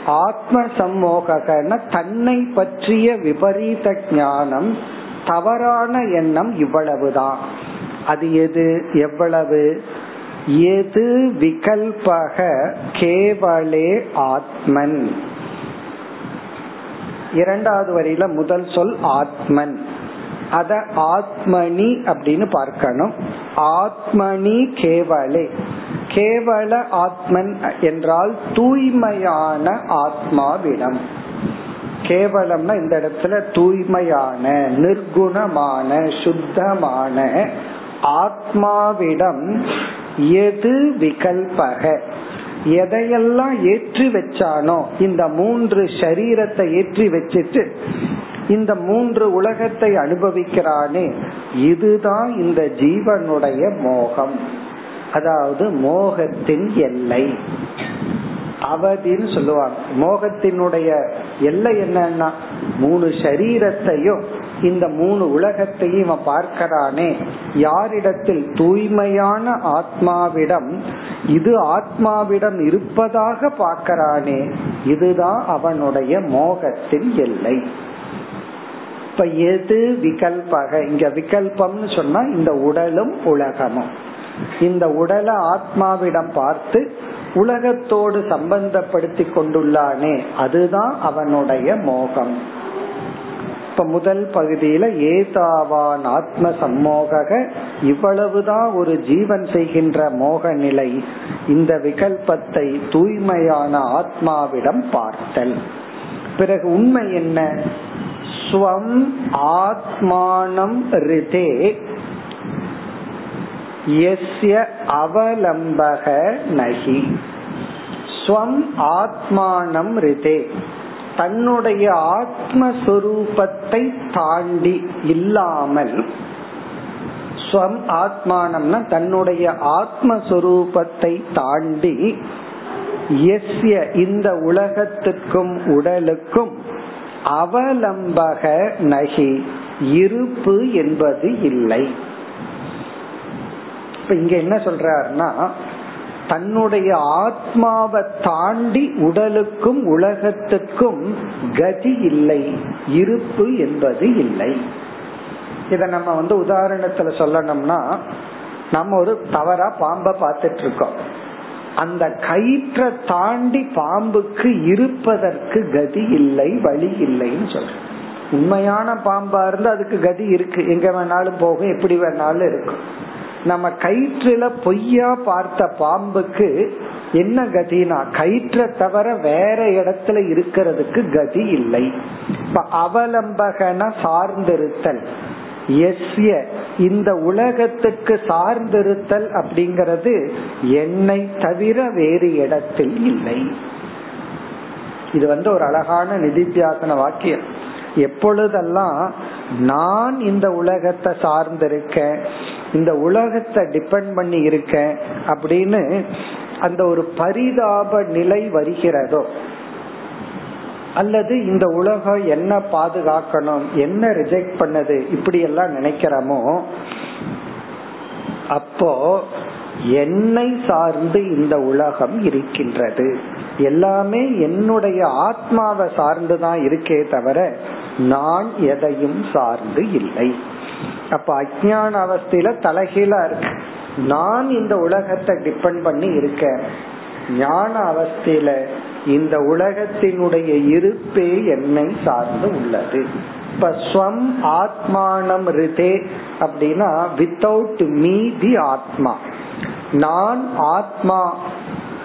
[SPEAKER 1] ஆத்ம சம்மோகன தன்னை பற்றிய விபரீத ஞானம் தவறான எண்ணம் இவ்வளவுதான். அது எது? எவ்வளவு? எது விகல்பக கேவலே ஆத்மன்? இரண்டாவது வரியில முதல் சொல் ஆத்மன். அத ஆத்மனி அப்படின்னு பார்க்கணும். ஆத்மனி கேவலே. கேவல ஆத்மன் என்றால் தூய்மையான ஆத்மாவிடம். கேவலம்னா இந்த இடத்துல தூய்மையான நிர்குணமான சுத்தமான ஆத்மாவிடம் எது விகல்பக? எதையெல்லாம் ஏற்றி வச்சானோ இந்த மூன்று சரீரத்தை ஏற்றி வச்சிட்டு இந்த மூன்று உலகத்தை அனுபவிக்கிறானே இதுதான் இந்த ஜீவனுடைய மோகம். அதாவது மோகத்தின் எல்லை. அவதின்னு சொல்லுவாங்க. மோகத்தினுடைய எல்லை என்னன்னா மூணு சரீரத்தையும் இந்த மூணு உலகத்தையும் இவன் பார்க்கிறானே. யாரிடத்தில் தூய்மையான ஆத்மாவிடம் இது ஆத்மாவிடம் இருப்பதாக பார்க்கிறானே இதுதான் அவனுடைய மோகத்தின் எல்லை. இப்ப எது விகல்பக? இங்க விகல்பம்னு சொன்னா இந்த உடலும் உலகமும். இந்த உடலை ஆத்மாவிடம் பார்த்து உலகத்தோடு சம்பந்தப்படுத்தி கொண்டுள்ளானே அதுதான் அவனுடைய மோகம். இப்ப முதல் பகுதியில ஏதாவான் ஆத்ம சம்மோக இவ்வளவுதான் ஒரு ஜீவன் செய்கின்ற மோக நிலை. இந்த விகல்பத்தை தூய்மையான ஆத்மாவிடம் பார்த்தல். பிறகு உண்மை என்ன? ஸ்வம் ஆத்மானம் ரிதே எஸ்ய அவலம்பக நகி. ஸ்வம் ஆத்மானம் ரிதே. தன்னுடைய ஆத்மஸ்வரூபத்தை தாண்டி இல்லாமல் ஸ்வம் ஆத்மானம்னா தன்னுடைய ஆத்மஸ்வரூபத்தை தாண்டி எஸ்ய இந்த உலகத்துக்கும் உடலுக்கும் அவலம்பக நகி இருப்பு என்பது இல்லை. இப்ப இங்க என்ன சொல்றாருன்னா தன்னுடைய ஆத்மாவை தாண்டி உடலுக்கும் உலகத்துக்கும் கதி இல்லை இருப்பு என்பது இல்லை. இத நம்ம வந்து உதாரணத்துல சொல்லணும்னா நம்ம ஒரு தவறா பாம்பை பார்த்துட்டு இருக்கோம் அந்த கயிற்றை தாண்டி பாம்புக்கு இருப்பதற்கு கதி இல்லை வழி இல்லைன்னு சொல்றோம் உண்மையான பாம்பா இருந்து அதுக்கு கதி இருக்கு. எங்க வேணாலும் போகும் எப்படி வேணாலும் இருக்கும். நம்ம கயிற்றுல பொய்யா பார்த்த பாம்புக்கு என்ன கதினா? கயிற்றை தவிர வேற இடத்துல இருக்கிறதுக்கு கதி இல்லை. இப்ப அவலம்பகன சார்ந்திருத்தல். எஸ்ய இந்த உலகத்துக்கு சார்ந்திருத்தல் அப்படிங்கிறது என்னை தவிர வேறு இடத்தில் இல்லை. இது வந்து ஒரு அழகான நிதித்தியாசன வாக்கியம். எப்பொழுதெல்லாம் நான் இந்த உலகத்தை சார்ந்திருக்கேன் இந்த உலகத்தை டிபெண்ட் பண்ணி இருக்கேன் அப்படின்னு அந்த ஒரு பரிதாப நிலை வருகிறதோ? அல்லது இந்த உலகம் என்ன பாதுகாக்கணும் என்ன ரிஜெக்ட் பண்ணது இப்படி எல்லாம் நினைக்கிறோமோ? அப்போ என்னை சார்ந்து இந்த உலகம் இருக்கின்றது. எல்லாமே என்னுடைய ஆத்மாவை சார்ந்துதான் இருக்கே தவிர நான் எதையும் சார்ந்து இல்லை. அப்ப அஜான அவஸ்தையில தலைகீழா இருக்கு. நான் இந்த உலகத்தை டிபெண்ட் பண்ணி இருக்கேன். ஞான அவஸ்தையில இந்த உலகத்தினுடைய இருப்பே என்னை சார்ந்து உள்ளது. இப்ப ஸ்வம் ஆத்மானம் ரிதே அப்படின்னா வித்தவுட் மீ தி ஆத்மா. நான் ஆத்மா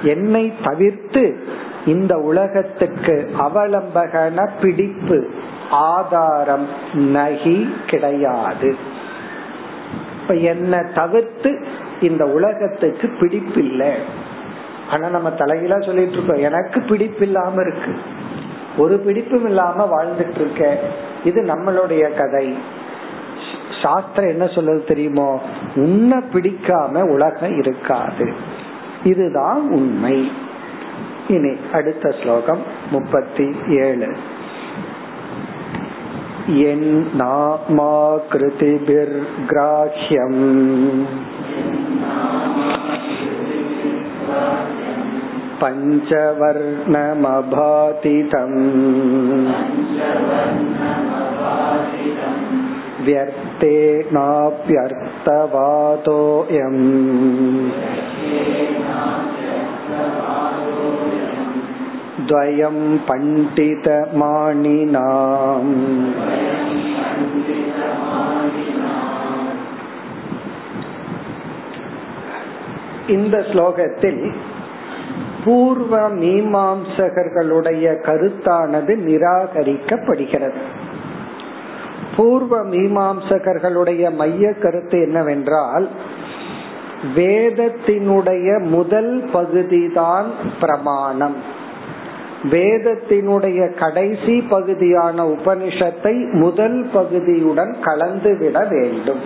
[SPEAKER 1] என்னை தவிர்த்து இந்த உலகத்துக்கு அவலம்பகன பிடிப்பு ஆதாரம் நகி கிடையாது. இப்ப என்ன தவிர்த்து இந்த உலகத்துக்கு பிடிப்பில்லை? ஆனா நம்ம தலைகீழா சொல்லிட்டு இருக்கோம் எனக்கு பிடிப்பு இல்லாம இருக்கு. ஒரு பிடிப்பும் இல்லாம வாழ்ந்துட்டு இருக்க இது நம்மளுடைய கதை. சாஸ்திரம் என்ன சொல்றது தெரியுமோ? உன்னை பிடிக்காம உலகம் இருக்காது. இதுதான் உண்மை. இனி அடுத்த ஸ்லோகம் முப்பத்தி ஏழு. यन्नामा कृतिभिर्ग्राह्यम् पञ्चवर्णमभातितम्। व्यर्थेनाप्यर्थवातोऽयम् द्वयं पण्डितमानिनाम् இந்த ஸ்லோகத்தில் பூர்வ மீமாம்சகர்களுடைய கருத்தானது நிராகரிக்கப்படுகிறது பூர்வ மீமாம்சகர்களுடைய மைய கருத்து என்னவென்றால் வேதத்தினுடைய முதல் பகுதிதான் பிரமாணம் வேதத்தினுடைய கடைசி பகுதியான உபனிஷத்தை முதல் பகுதியுடன் கலந்து விட வேண்டும்.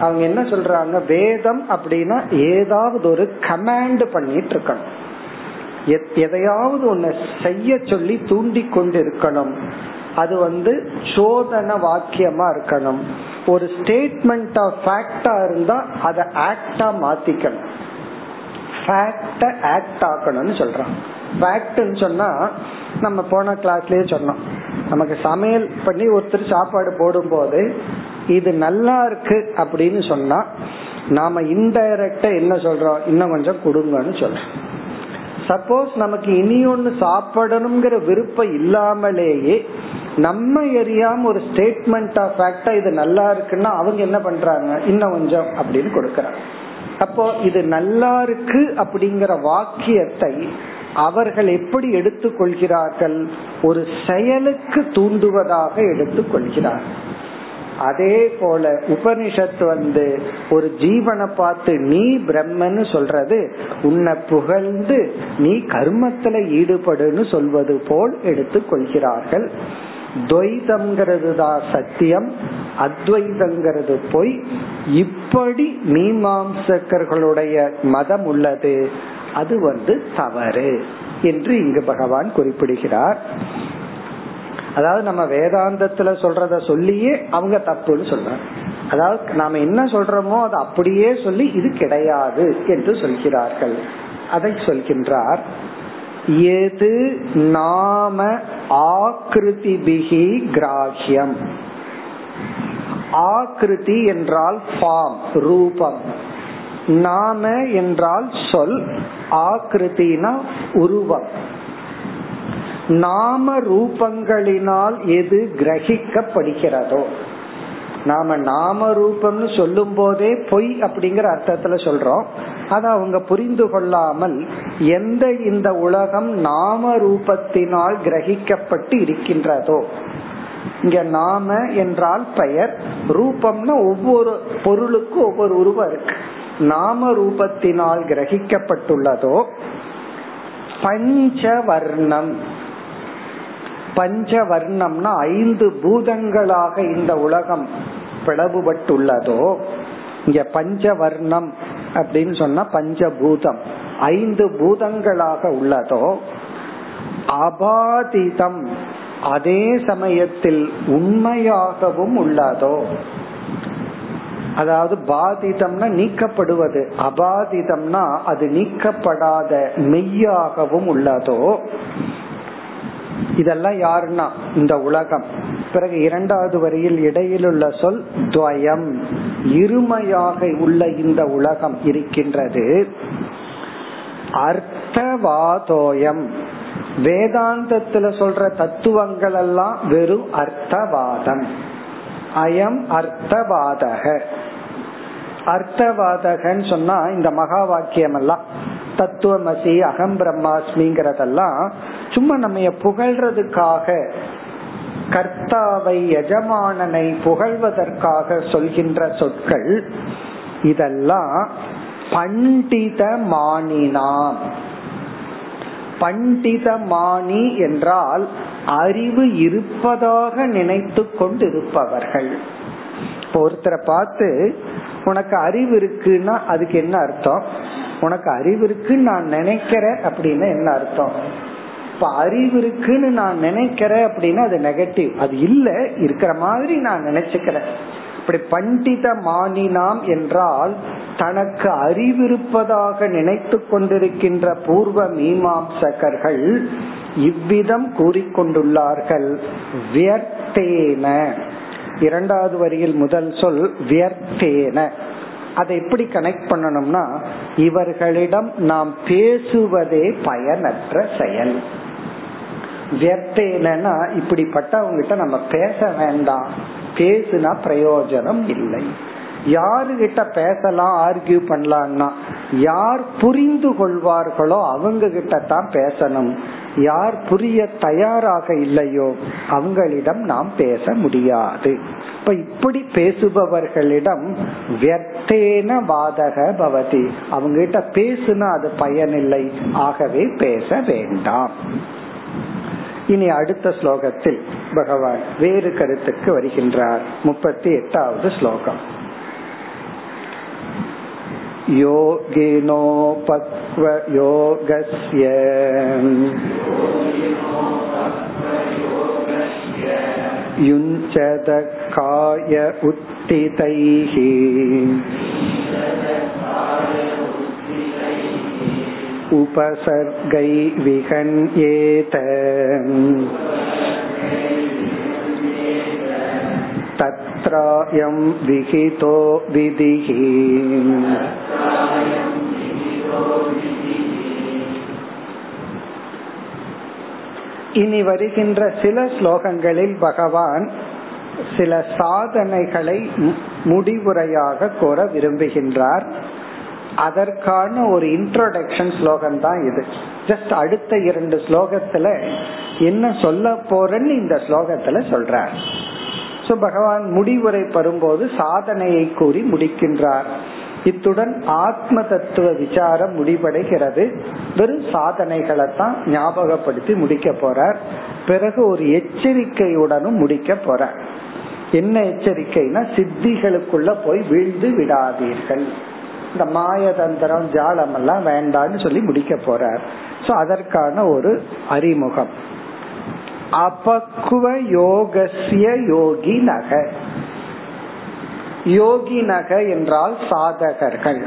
[SPEAKER 1] அவங்க என்ன சொல்றாங்க? வேதம் அப்படின்னா ஏதாவது ஒரு கமாண்ட் பண்ணிட்டு இருக்கணும் எதையாவது ஒன்னு செய்ய சொல்லி தூண்டி கொண்டு இருக்கணும் அது வந்து சோதன வாக்கியமா இருக்கணும். ஒரு ஸ்டேட்மெண்ட் ஆஃப் ஃபேக்டா இருந்தா அதை ஆக்டா மாத்திக்கணும். ஃபேக்ட ஆக்ட் ஆக்கணும்னு சொல்றாங்க. ஃபேக்ட்னு சொன்னா நம்ம போன கிளாஸ்லயே சொன்னோம். நமக்கு சமையல் பண்ணி ஒருத்தர் சாப்பாடு போடும் போது இது நல்லா இருக்கு அப்படின்னு சொன்னா நாம இன்டைரக்டா என்ன சொல்றோம்? இன்னும் கொஞ்சம் கொடுங்கன்னு சொல்றோம். சப்போஸ் நமக்கு இனி ஒன்னு சாப்பிடணுங்கிற விருப்பம் இல்லாமலேயே நம்ம எரியாம ஒரு ஸ்டேட்மெண்ட் ஆஃப் ஃபேக்டா இது நல்லா இருக்குன்னா அவங்க என்ன பண்றாங்க? இன்னும் கொஞ்சம் அப்படின்னு கொடுக்கறாங்க. அப்போ இது நல்லா இருக்கு அப்படிங்கிற வாக்கியத்தை அவர்கள் எப்படி எடுத்துக்கொள்கிறார்கள்? ஒரு செயலுக்கு தூண்டுவதாக எடுத்துக்கொள்கிறார்கள். அதே போல உபனிஷத் வந்து ஒரு ஜீவனை பார்த்து நீ பிரம்மன்னு சொல்றது உன்னை புகழ்ந்து நீ கர்மத்துல ஈடுபடுன்னு சொல்வது போல் எடுத்துக்கொள்கிறார்கள். துவைதம்ங்கிறது தான் சத்தியம் அத்வைதங்கிறது பொய். இப்படி மீமாம்சகர்களுடைய மதம் உள்ளது. அது வந்து தவறு என்று இங்கு பகவான் குறிப்பிடுகிறார். அதாவது நம்ம வேதாந்தத்துல சொல்றத சொல்லியே அவங்க தப்புன்னு சொல்றாங்க. அதாவது நாம என்ன சொல்றோமோ அதை அப்படியே சொல்லி இது கிடையாது என்று சொல்கிறார்கள். அதை சொல்கின்றார். எது நாம ஆக்கிருதிபிகி கிராஹ்யம்? ஆக்கிருதி என்றால் ஃபார்ம் ரூபம். நாம என்றால் சொல் ஆக்கிருத்தினா உருவம். நாம ரூபங்களினால் எது கிரகிக்கப்படுகிறதோ. நாம நாம ரூபம்னு சொல்லும் போதே பொய் அப்படிங்கிற அர்த்தத்துல சொல்றோம். அத அவங்க புரிந்து கொள்ளாமல் எந்த இந்த உலகம் நாம ரூபத்தினால் கிரகிக்கப்பட்டு இருக்கின்றதோ. இங்க நாம என்றால் பெயர் ரூபம்னா ஒவ்வொரு பொருளுக்கும் ஒவ்வொரு உருவம் இருக்கு. நாம ரூபத்தினால் கிரகிக்கப்பட்டுள்ளதோ பஞ்சவர்ணம். பஞ்சவர்ணம்னா ஐந்து பூதங்களாக இந்த உலகம் பிளவுபட்டுள்ளதோ இங்க பஞ்சவர்ணம் அப்படின்னு சொன்னா பஞ்சபூதம். ஐந்து பூதங்களாக உள்ளதோ அபாதிதம் அதே சமயத்தில் உண்மையாகவும் உள்ளதோ அதாவது பாதிதம்னா நீக்கப்படுவது. அபாதிதம்னா அது நீக்கப்படாத மெய்யாகவும் உள்ளதோ இதெல்லாம் யாருன்னா? இந்த உலகம். பிறகு இரண்டாவது வரியில் இடையில் உள்ள சொல் துவயம். இருமையாக உள்ள இந்த உலகம் இருக்கின்றது. அர்த்தவாதோயம். வேதாந்தத்துல சொல்ற தத்துவங்கள் எல்லாம் வெறும் அர்த்தவாதம். அயம் அர்த்தவாதக. அர்த்தவாதகன்னு சொன்னா இந்த மகா வாக்கியம் எல்லாம் தத்துவமசி அகம் பிரம்மாஸ்மிங்கிறதெல்லாம் சும்மா நம்ம புகழ்றதுக்காக கர்த்தாவை எஜமானனை புகழ்வதற்காக சொல்கின்ற சொற்கள் இதெல்லாம் பண்டித மானினாம் பண்டிதமானி என்றால் அறிவு இருப்பதாக நினைத்து கொண்டிருப்பவர்கள். ஒருத்தரை பார்த்து உனக்கு அறிவு இருக்குன்னா அதுக்கு என்ன அர்த்தம்? உனக்கு அறிவு இருக்குன்னு நான் நினைக்கிறேன் அப்படின்னு என்ன அர்த்தம்? இப்ப அறிவு இருக்குன்னு நான் நினைக்கிறேன் அப்படின்னா அது நெகட்டிவ் அது இல்ல இருக்கிற மாதிரி நான் நினைச்சுக்கிறேன். இப்படி பண்டித மானினாம் என்றால் தனக்கு அறிவிருப்பதாக நினைத்து கொண்டிருக்கின்ற பூர்வ மீமாம்சகர்கள் இவ்விதம் கூறிக்கொண்டுள்ளார்கள். வியர்த்தேன. இரண்டாவது வரியில் முதல் சொல் வியர்த்தேன. அதை எப்படி கனெக்ட் பண்ணணும்னா இவர்களிடம் நாம் பேசுவதே பயனற்ற செயல். வியர்த்தேனா இப்படிப்பட்டவங்கிட்ட நம்ம பேச வேண்டாம். பேசுனா பிரயோஜனம் இல்லை. யாருகிட்ட பேசலாம் ஆர்கியூ பண்ணலாம்னா யார் புரிந்து கொள்வார்களோ அவங்க கிட்ட தான் பேசணும். யார் புரிய தயாராக இல்லையோ அவங்களிடம் நாம் பேச முடியாது. இப்ப இப்படி பேசுபவர்களிடம் வியர்த்தேன வாதக பவதி. அவங்க கிட்ட பேசுனா அது பயனில்லை. ஆகவே பேச வேண்டாம். இனி அடுத்த ஸ்லோகத்தில் பகவான் வேறு கருத்துக்கு வருகின்றார். முப்பத்தி எட்டாவது ஸ்லோகம். योगिनोपक्वयोगस्य युञ्चत काय उत्थितैः उपसर्गै विहन्येत तत्रायं विहितो विधिः இனி வருகின்ற சில ஸ்லோகங்களில் பகவான் சில சாதனைகளை முடிவுரையாக கூற விரும்புகின்றார். அதற்கான ஒரு இன்ட்ரோடக்ஷன் ஸ்லோகம் தான் இது. ஜஸ்ட் அடுத்த இரண்டு ஸ்லோகத்துல என்ன சொல்ல போறேன்னு இந்த ஸ்லோகத்துல சொல்றார். சோ பகவான் முடிவுரை பெறும்போது சாதனையை கூறி முடிக்கின்றார். இத்துடன் ஆத்ம தத்துவ விசாரம் முடிவடைகிறது. வெறும் சாதனைகளை தான் ஞாபகப்படுத்தி முடிக்க போறார். பிறகு ஒரு எச்சரிக்கையுடனும் முடிக்க போறார். என்ன எச்சரிக்கைனா சித்திகளுக்குள்ள போய் வீழ்ந்து விடாதீர்கள். இந்த மாயதந்திரம் ஜாலம் எல்லாம் வேண்டான்னு சொல்லி முடிக்க போறார். சோ அதற்கான ஒரு அறிமுகம். அபக்குவ யோகசிய யோகி நக. யோகி நக என்றால் சாதகர்கள்.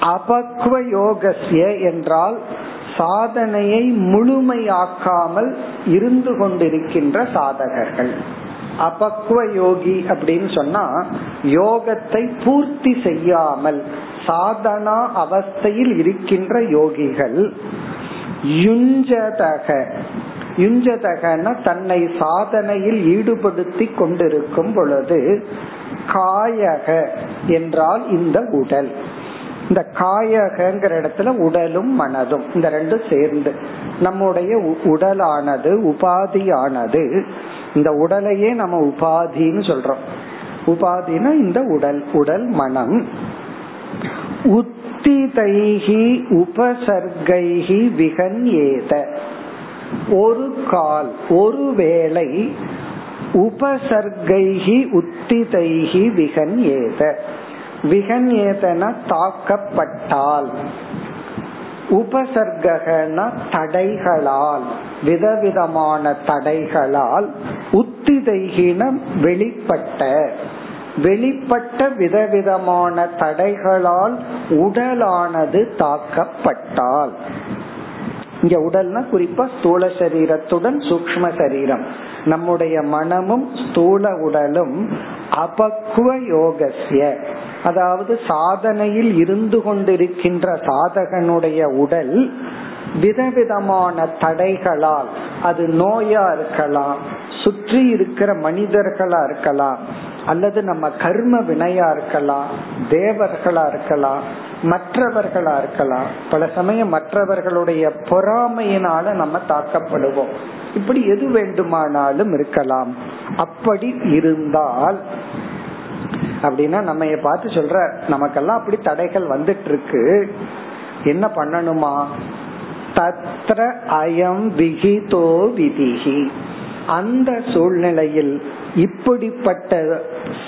[SPEAKER 1] அபக்வ யோகசிய என்றால் சாதனையை முழுமையாக்காமல் இருந்து கொண்டிருக்கின்ற சாதகர்கள். அபக்வ யோகி அப்படின்னு சொன்னா யோகத்தை பூர்த்தி செய்யாமல் சாதனா அவஸ்தையில் இருக்கின்ற யோகிகள். யுஞ்சதக. யுஞ்சதகன தன்னை சாதனையில் ஈடுபடுத்தி கொண்டிருக்கும் பொழுது காயக என்றால் இந்த உடல். இந்த காயகங்கிற இடத்துல உடலும் மனதும் இந்த ரெண்டும் சேர்ந்து. நம்முடைய உடலானது உபாதியானது இந்த உடலையே நம்ம உபாதின்னு சொல்றோம். உபாதினா இந்த உடல் உடல் மனம். உத்திதைகி உபசர்கைகி விகன்யேத. ஒரு கால் ஒருவேளை உபசர்கைகி உத்திதைகி விகன் ஏதென தாக்கப்பட்டால் உபசர்கன தடைகளால் விதவிதமான தடைகளால் உத்திதைகின வெளிப்பட்ட வெளிப்பட்ட விதவிதமான தடைகளால் உடலானது தாக்கப்பட்டால். இங்க உடல்னா குறிப்பா ஸ்தூல சரீரத்துடன் சூக்ம சரீரம். நம்முடைய மனமும் ஸ்தூல உடலும் அபக்குவ யோகசிய அதாவது சாதனையில் இருந்து கொண்டிருக்கின்ற சாதகனுடைய உடல் விதவிதமான தடைகளால் அது நோயா இருக்கலாம் சுற்றி இருக்கிற மனிதர்களா இருக்கலாம் அல்லது நம்ம கர்ம வினையா இருக்கலாம் தேவர்களா இருக்கலாம் மற்றவர்களா இருக்கலாம். பல சமயம் மற்றவர்களுடைய பொறாமையினால நம்ம தாக்கப்படுவோம். இப்படி எது வேண்டுமானாலும் இருக்கலாம். அப்படி இருந்தால் அப்படின்னா நம்ம பார்த்து சொல்ற நமக்கெல்லாம் அப்படி தடைகள் வந்துட்டு இருக்கு என்ன பண்ணணுமா? தத்ர அயம் விகிதோ விதிகி அந்த சூழ்நிலையில் இப்படிப்பட்ட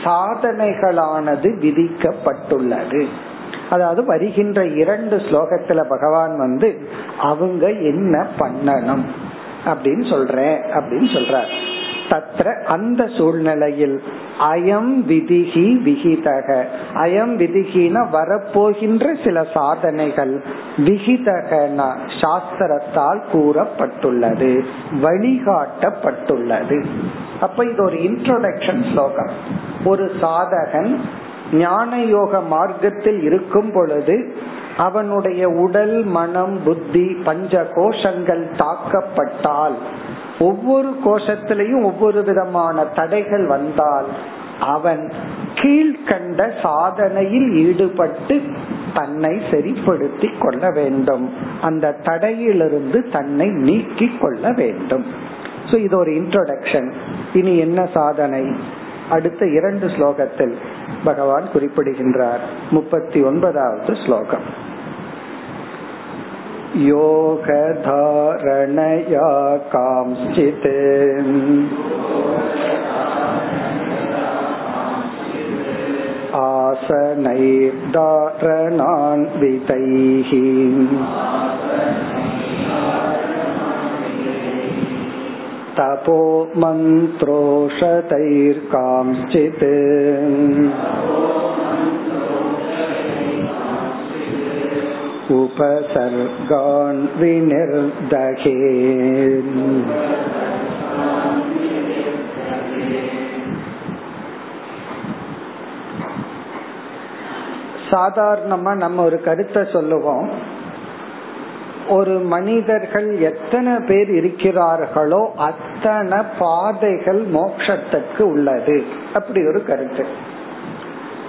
[SPEAKER 1] சாதனைகளானது விதிக்கப்பட்டுள்ளது. அதாவது வருகின்ற இரண்டு ஸ்லோகத்துல பகவான் வந்து அவங்க என்ன பண்ணணும்? அப்படின்னு சொல்றேன் அப்படின்னு சொல்றார். தத்த அந்த சூழ்நிலையில் அயம் விதிகி விகிதக அயம் விதிகின வரப்போகின்ற சில சாதனைகள். விகிதகன சாஸ்திரத்தால் கூறப்பட்டுள்ளது வழிகாட்டப்பட்டுள்ளது. அப்ப இது ஒரு இன்ட்ரோடக்ஷன் ஸ்லோகம். ஒரு சாதகன் ஞான யோக மார்க்கத்தில் இருக்கும் பொழுது அவனுடைய உடல் மனம் புத்தி பஞ்ச கோஷங்கள் தாக்கப்பட்டால் ஒவ்வொரு கோஷத்திலையும் ஒவ்வொரு விதமான தடைகள் வந்தால் அவன் கீழ்கண்ட சாதனையில் ஈடுபட்டு தன்னை சரிப்படுத்தி கொள்ள வேண்டும். அந்த தடையிலிருந்து தன்னை நீக்கி கொள்ள வேண்டும். இது ஒரு இன்ட்ரோடக்ஷன் இனி என்ன சாதனை? அடுத்த இரண்டு ஸ்லோகத்தில் பகவான் குறிப்பிடுகின்றார் முப்பத்தி ஒன்பதாவது ஸ்லோகம் योगधारणया कांश्चित् आसनैर्धारणान्वितैः तपो मन्त्रोषतैर्कांश्चित् उपसर्गान् विनिर्दहे சாதாரணமா நம்ம ஒரு கருத்தை சொல்லுவோம் ஒரு மனிதர்கள் எத்தனை பேர் இருக்கிறார்களோ அத்தனை பாதைகள் மோட்சத்துக்கு உள்ளது. அப்படி ஒரு கருத்து.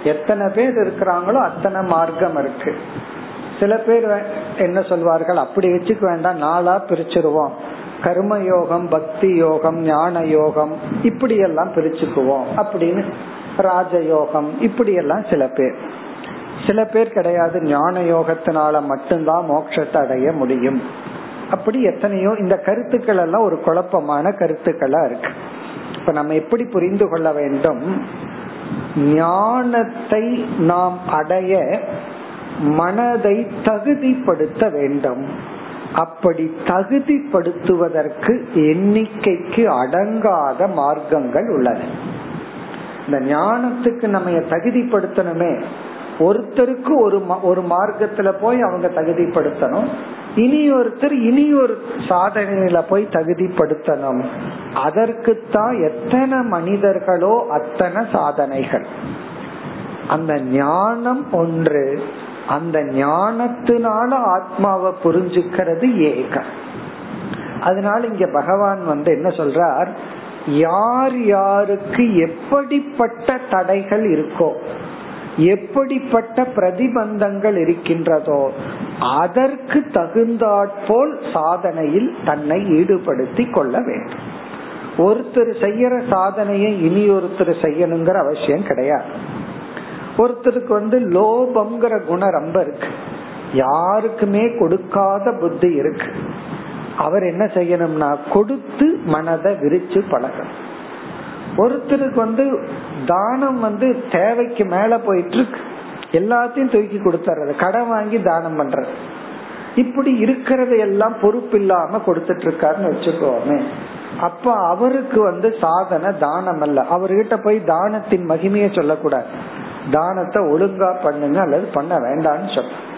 [SPEAKER 1] எத்தனை பேர் இருக்கிறாங்களோ அத்தனை மார்க்கம் இருக்கு. சில பேர் என்ன சொல்வார்கள்? அப்படி வச்சுக்க வேண்டாம் நாளா பிரிச்சிருவோம். கர்ம யோகம் பக்தி யோகம் ஞான யோகம் இப்படி எல்லாம் பிரிச்சுக்குவோம். அப்படின்னு ராஜயோகம் இப்படி எல்லாம் சில பேர். சில பேர் கிடையாது ஞான யோகத்தினால மட்டும்தான் மோட்சத்தை அடைய முடியும். அப்படி எத்தனையோ இந்த கருத்துக்கள் எல்லாம் ஒரு குழப்பமான கருத்துக்களா இருக்கு. இப்ப நம்ம எப்படி புரிந்து கொள்ள வேண்டும்? ஞானத்தை நாம் அடைய மனதை தகுதிப்படுத்த வேண்டும். அப்படி தகுதிப்படுத்துவதற்கு எண்ணிக்கைக்கு அடங்காத மார்க்கங்கள் உள்ளன. இந்த ஞானத்துக்கு நம்ம தகுதிப்படுத்தணுமே ஒருத்தருக்கு ஒரு ஒரு மார்க்கத்துல போய் அவங்க தகுதிப்படுத்தணும். இனி ஒருத்தர் இனி ஒரு சாதனையில போய் தகுதிப்படுத்தணும். அதற்குத்தான் எத்தனை மனிதர்களோ அத்தனை சாதனைகள். அந்த ஞானம் ஒன்று அந்த ஞானத்தினால ஆத்மாவை புரிஞ்சுக்கிறது ஏகம். அதனால இங்க பகவான் வந்து என்ன சொல்றார்? யார் யாருக்கு எப்படிப்பட்ட தடைகள் இருக்கோ எப்படிப்பட்ட பிரதிபந்தங்கள் இருக்கின்றதோ அதற்கு தகுந்தாற்போல் சாதனையில் தன்னை ஈடுபடுத்தி கொள்ள வேண்டும். ஒருத்தர் செய்யற சாதனையை இனி ஒருத்தர் செய்யணுங்கிற அவசியம் கிடையாது. ஒருத்தருக்கு வந்து லோபம்ங்கிற குணம் ரொம்ப இருக்கு. யாருக்குமே கொடுக்காத புத்தி இருக்கு. அவர் என்ன செய்யணும்னா கொடுத்து மனதை விரிச்சு பழகணும். ஒருத்தருக்கு வந்து தானம் வந்து தேவைக்கு மேல போயிட்டு இருக்கு எல்லாத்தையும் தூக்கி கொடுத்துறது கடன் வாங்கி தானம் பண்றது. இப்படி இருக்கிறத எல்லாம் பொறுப்பு இல்லாம கொடுத்துட்டு இருக்காருன்னு வச்சுக்கோமே. அப்ப அவருக்கு வந்து சாதனை தானம் அல்ல. அவர்கிட்ட போய் தானத்தின் மகிமைய சொல்லக்கூடாது. தானத்தை ஒழுங்கா பண்ணுங்க அல்லது பண்ண வேண்டாம்னு சொல்ல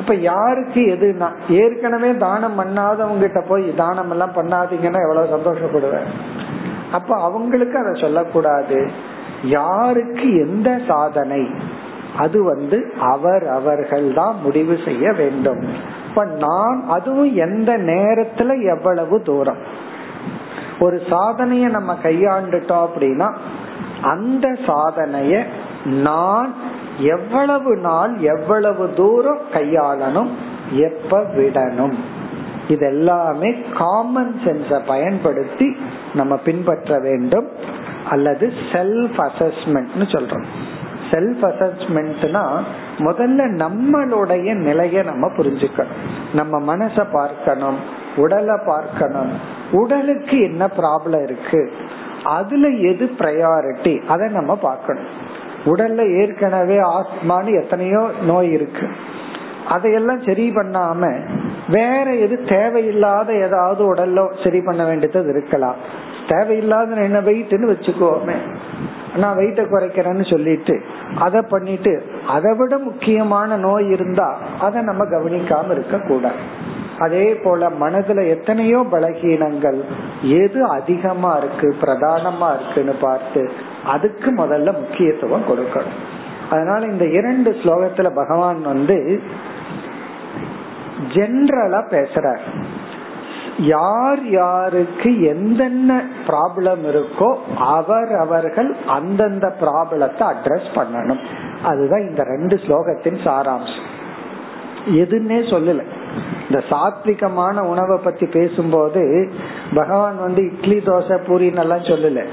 [SPEAKER 1] இப்ப யாருக்கு எதுனா ஏற்கனவே தானம் பண்ணாதவங்க கிட்ட போய் தானம் எல்லாம் பண்ணாதீங்கன்னா எவ்வளவு சந்தோஷப்படுவேன். அப்ப அவங்களுக்கு அதை சொல்லக்கூடாது. யாருக்கு எந்த சாதனை? அது வந்து அவர் அவர்கள் தான் முடிவு செய்ய வேண்டும். இப்ப நான் அதுவும் எந்த நேரத்துல எவ்வளவு தூரம்? ஒரு சாதனைய நம்ம கையாண்டுட்டோம் அப்படின்னா அந்த சாதனைய நான் எவ்வளவு நாள் எவ்வளவு தூரம் கையாளணும் எப்ப விடணும்? இது எல்லாமே காமன் சென்ஸ பயன்படுத்தி நம்ம பின்பற்ற வேண்டும் அல்லது செல்ஃப் அசஸ்மெண்ட்னு சொல்றோம். செல்ஃப் அசஸ்மெண்ட்னா முதல்ல நம்மளுடைய நிலைய நம்ம புரிஞ்சுக்கணும். நம்ம மனச பார்க்கணும் உடலை பார்க்கணும் உடலுக்கு என்ன ப்ராப்ளம் இருக்கு அதுல எது ப்ரையாரிட்டி அதை நம்ம பார்க்கணும். உடல்ல ஏற்கனவே ஆஸ்மான்னு எத்தனையோ நோய் இருக்கு. அதையெல்லாம் சரி பண்ணாம வேற எது தேவையில்லாத ஏதாவது உடல்ல சரி பண்ண வேண்டியது இருக்கலாம். தேவையில்லாத என்ன வெயிட்னு வச்சுக்கோமே நான் வெயிட்ட குறைக்கிறேன்னு சொல்லிட்டு அதை பண்ணிட்டு அதை விட முக்கியமான நோய் இருந்தா அதை நம்ம கவனிக்காம இருக்க கூடாது அதே போல மனதுல எத்தனையோ பலகீனங்கள் எது அதிகமா இருக்கு பிரதானமா இருக்குன்னு பார்த்து அதுக்கு முதல்ல முக்கியத்துவம் கொடுக்கணும். அதனால இந்த இரண்டு ஸ்லோகத்துல பகவான் வந்து ஜென்ரலா பேசுறார். யார் யாருக்கு எந்தென்ன ப்ராப்ளம் இருக்கோ அவர் அவர்கள் அந்தந்த ப்ராப்ளத்தை அட்ரஸ் பண்ணணும். அதுதான் இந்த ரெண்டு ஸ்லோகத்தின் சாராம்சம். எதுன்னே சொல்லல. இந்த சாத்விகமான உணவை பத்தி பேசும்போது பகவான் வந்து இட்லி தோசை பூரின்னு எல்லாம் சொல்லல.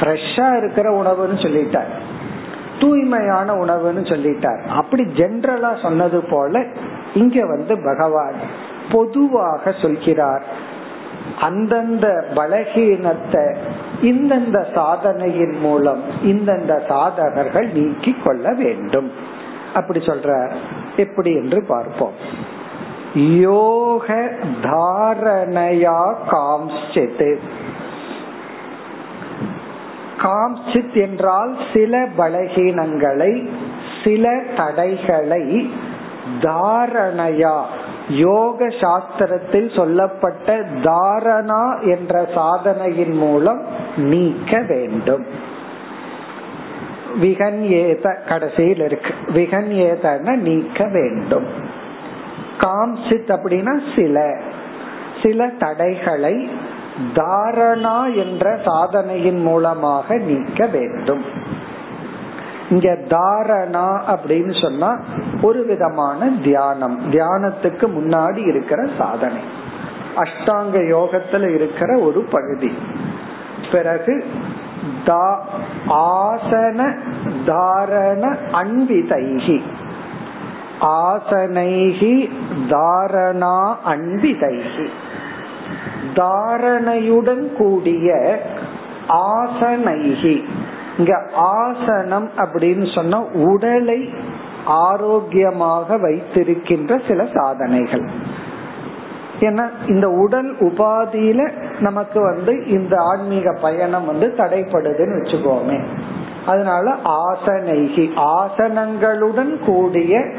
[SPEAKER 1] ஃப்ரெஷ்ஷா இருக்கிற உணவுன்னு சொல்லிட்டார். தூய்மையான உணவுன்னு சொல்லிட்டார். அப்படி ஜென்ரலா சொன்னது போல இங்க வந்து பகவான் பொதுவாக சொல்கிறார் அந்தந்த பலகீனத்தை இந்தந்த சாதனையின் மூலம் இந்தந்த சாதகர்கள் நீக்கி கொள்ள வேண்டும். அப்படி சொல்ற எப்படி என்று பார்ப்போம். யோக தாரணயா காம்சித். காம்சித் என்றால் சில பலகீனங்களை சில தடைகளை தாரணையா யோக சாஸ்திரத்தில் சொல்லப்பட்ட தாரணா என்ற சாதனையின் மூலம் நீக்க வேண்டும். விகன் ஏத கடைசியில் இருக்கு. விகன் ஏதன நீக்க வேண்டும். காம்சித் அப்படின்னா சில. சில தடைகளை தாரணா என்ற சாதனையின் மூலமாக நீக்க வேண்டும். இங்க தாரணா அப்படின்னு சொன்னா ஒரு விதமான தியானம். தியானத்துக்கு முன்னாடி இருக்கிற சாதனை. அஷ்டாங்க யோகத்துல இருக்கிற ஒரு பகுதி. பிறகு ஆசன தாரண அன்பிதைகி ஆசனைகி தாரணா அன்பிதைகி தாரணையுடன் கூடிய ஆசனைகி இங்க ஆசனம் அப்படின்னு சொன்னா உடலை ஆரோக்கியமாக வைத்திருக்கின்ற சில சாதனைகள். ஏன்னா இந்த உடல் உபாதியில நமக்கு வந்து இந்த ஆன்மீக பயணம் வந்து தடைப்படுதுன்னு வச்சுக்கோமே. அதனால ஆசனைகி ஆசனங்களுடன் கூடிய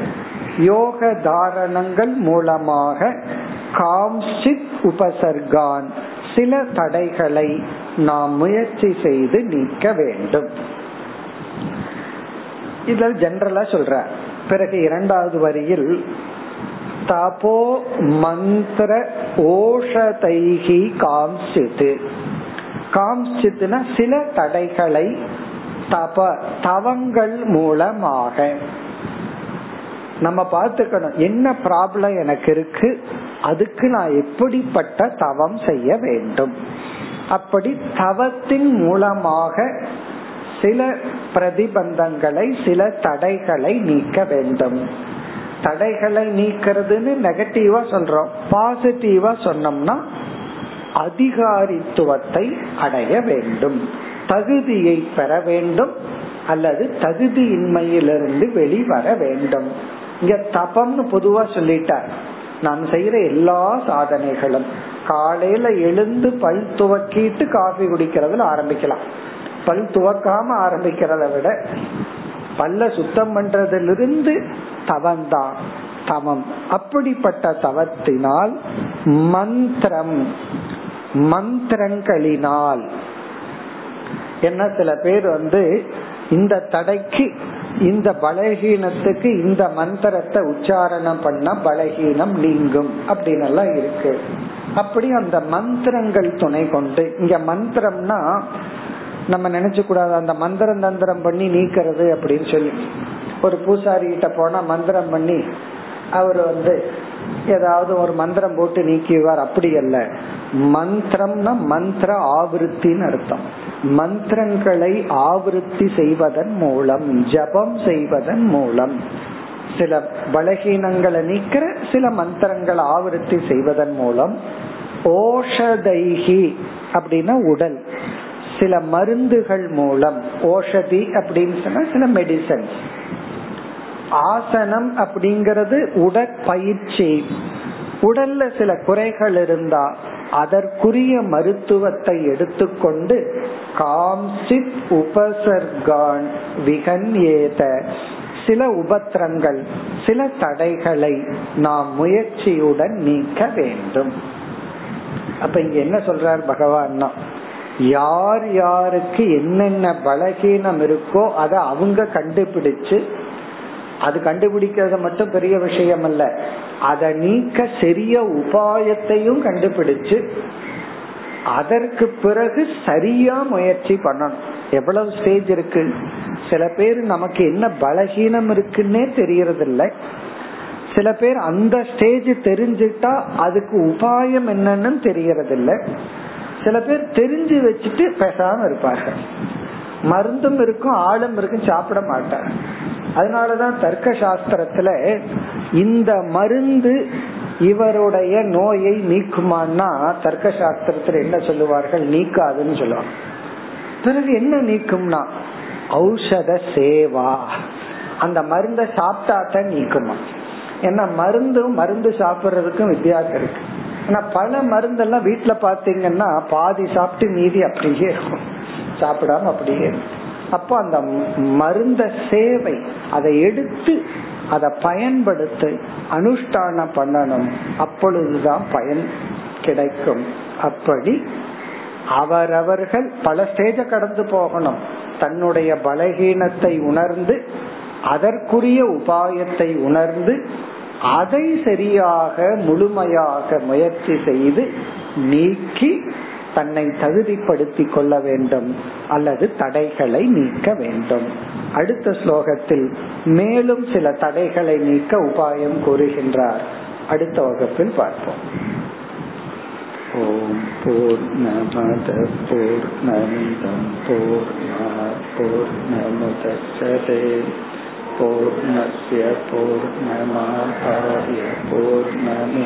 [SPEAKER 1] யோக தாரணங்கள் மூலமாக காம்சித் உபசர்கான் சில தடைகளை நாம் முயற்சி செய்து நீக்க வேண்டும். இதில் ஜென்ரலா சொல்ற பிறகு இரண்டாவது வரியில் தபோ மந்திர ஓஷதைகி காம்சித்து காம்சித்துனா சில தடைகளை தப தவங்கள் மூலமாக. நம்ம பார்த்துக்கணும் என்ன ப்ராப்ளம் எனக்கு இருக்கு? அதுக்கு நான் எப்படிப்பட்ட தவம் செய்ய வேண்டும்? அப்படி தவத்தின் மூலமாக சில பிரதிபந்தங்களை சில தடைகளை நீக்க வேண்டும். தடைகளை நீக்கிறதுன்னு நெகட்டிவா சொல்றோம். பாசிட்டிவா சொன்னோம்னா அதிகாரித்துவத்தை அடைய வேண்டும். தகுதியை பெற வேண்டும் அல்லது தகுதியின்மையிலிருந்து வெளிவர வேண்டும். இங்க தபம்னு பொதுவா சொல்லிட்டார். நாம் செய்யற எல்லா சாதனைகளும் காலையில எழுந்து பல் துவக்கிட்டு காஃபி குடிக்கிறதுல ஆரம்பிக்கலாம். பல் துவக்காம ஆரம்பிக்கிறத விட பல்ல சுத்தம் பண்றதிலிருந்து தவந்தான் தவம். அப்படிப்பட்ட தவத்தினால் மந்திரம் மந்திரங்களினால். என்ன சில பேர் வந்து இந்த தடைக்கு இந்த பலகீனத்துக்கு இந்த மந்திரத்தை உச்சாரணம் பண்ண பலகீனம் நீங்கும் அப்படின்னு எல்லாம் இருக்கு. அப்படி அந்த மந்திரங்கள் துணை கொண்டு இங்க மந்திரம்னா நம்ம நினைச்சு கூடாது அந்த மந்திரம் தந்திரம் பண்ணி நீக்கிறது அப்படின்னு சொல்லி. ஒரு பூசாரி கிட்ட போனா மந்திரம் பண்ணி அவர் வந்து ஏதாவது ஒரு மந்திரம் போட்டு நீக்கிவார் அப்படி அல்ல. மந்திரம்னா மந்திர ஆவருத்தின்னு அர்த்தம். மந்திரங்களை ஆவருத்தி செய்வதன் மூலம் ஜபம் செய்வதன் மூலம் சில பலகீனங்களை நீக்கிற சில மந்திரங்களை ஆவருத்தி செய்வதன் மூலம் ஓஷதைகி அப்படின்னா உடல் சில மருந்துகள் மூலம் ஓஷதி அப்படின்னு சொன்னா சில மெடிசன்ஸ் ஆசனம் அப்படிங்கிறது உடற்பயிற்சி. உடல்ல சில குறைகள் இருந்தா அதற்குரிய மருத்துவத்தை எடுத்துக்கொண்டு காம்சித் உபசர்கான் விகன் ஏத. சில உபத்திரங்கள் சில தடைகளை நாம் முயற்சியுடன் நீக்க வேண்டும். அப்ப இங்க என்ன சொல்றார் பகவான்னா யார் யாருக்கு என்னென்ன பலகீனம் இருக்கோ அதை அவங்க கண்டுபிடிச்சு அது கண்டுபிடிக்கிறது மட்டும் பெரிய விஷயம் அல்ல அதை நீக்க சரிய உபாயத்தையும் கண்டுபிடிச்சு அதற்கு பிறகு சரியா முயற்சி பண்ணணும். எவ்வளவு ஸ்டேஜ் இருக்கு? சில பேர் நமக்கு என்ன பலகீனம் இருக்குன்னே தெரியறதில்ல. சில பேர் அந்த ஸ்டேஜ் தெரிஞ்சுட்டா அதுக்கு உபாயம் என்னன்னு தெரியறதில்ல. சில பேர் தெரிஞ்சு வச்சுட்டு பேசாம இருப்பார்கள். மருந்தும் இருக்கும் ஆளும் இருக்கும் சாப்பிட மாட்டாங்க அதனாலதான் தர்க்க சாஸ்திரத்துல இந்த மருந்து இவருடைய நோயை நீக்குமான்னா தர்க்க சாஸ்திரத்துல என்ன சொல்லுவார்கள்? நீக்காதுன்னு சொல்லுவாங்க. பிறகு என்ன நீக்கும்னா? ஔஷத சேவா. அந்த மருந்தை சாப்பிட்டா நீக்குமா? ஏன்னா மருந்தும் மருந்து சாப்பிடுறதுக்கும் வித்தியாசம் இருக்கு. ஆனா பல மருந்தெல்லாம் வீட்டுல பாத்தீங்கன்னா பாதி சாப்பிட்டு மீதி அப்படியே இருக்கும். சாப்பிடாம அப்படியே இருக்கும். அப்போ அந்த மருந்த சேவை அதை எடுத்து அதை பயன்படுத்தி அனுஷ்டானம் பண்ணணும். அப்பொழுதுதான் பயன் கிடைக்கும். அப்படி அவரவர்கள் பல ஸ்டேஜ கடந்து போகணும். தன்னுடைய பலகீனத்தை உணர்ந்து அதற்குரிய உபாயத்தை உணர்ந்து அதை சரியாக முழுமையாக முயற்சி செய்து நீக்கி தன்னை தகுதிப்படுத்திக் கொள்ள வேண்டும் அல்லது தடைகளை நீக்க வேண்டும் அடுத்த ஸ்லோகத்தில் மேலும் சில தடைகளை நீக்க உபாயம் கூறுகின்றார் அடுத்த வகுப்பில் பார்ப்போம் ஓம் போர் நமத போர் நமிதம் போர் போர் நமுதச்சதே पूर्णस्य पूर्णमादाय पूर्णमेवावशिष्यते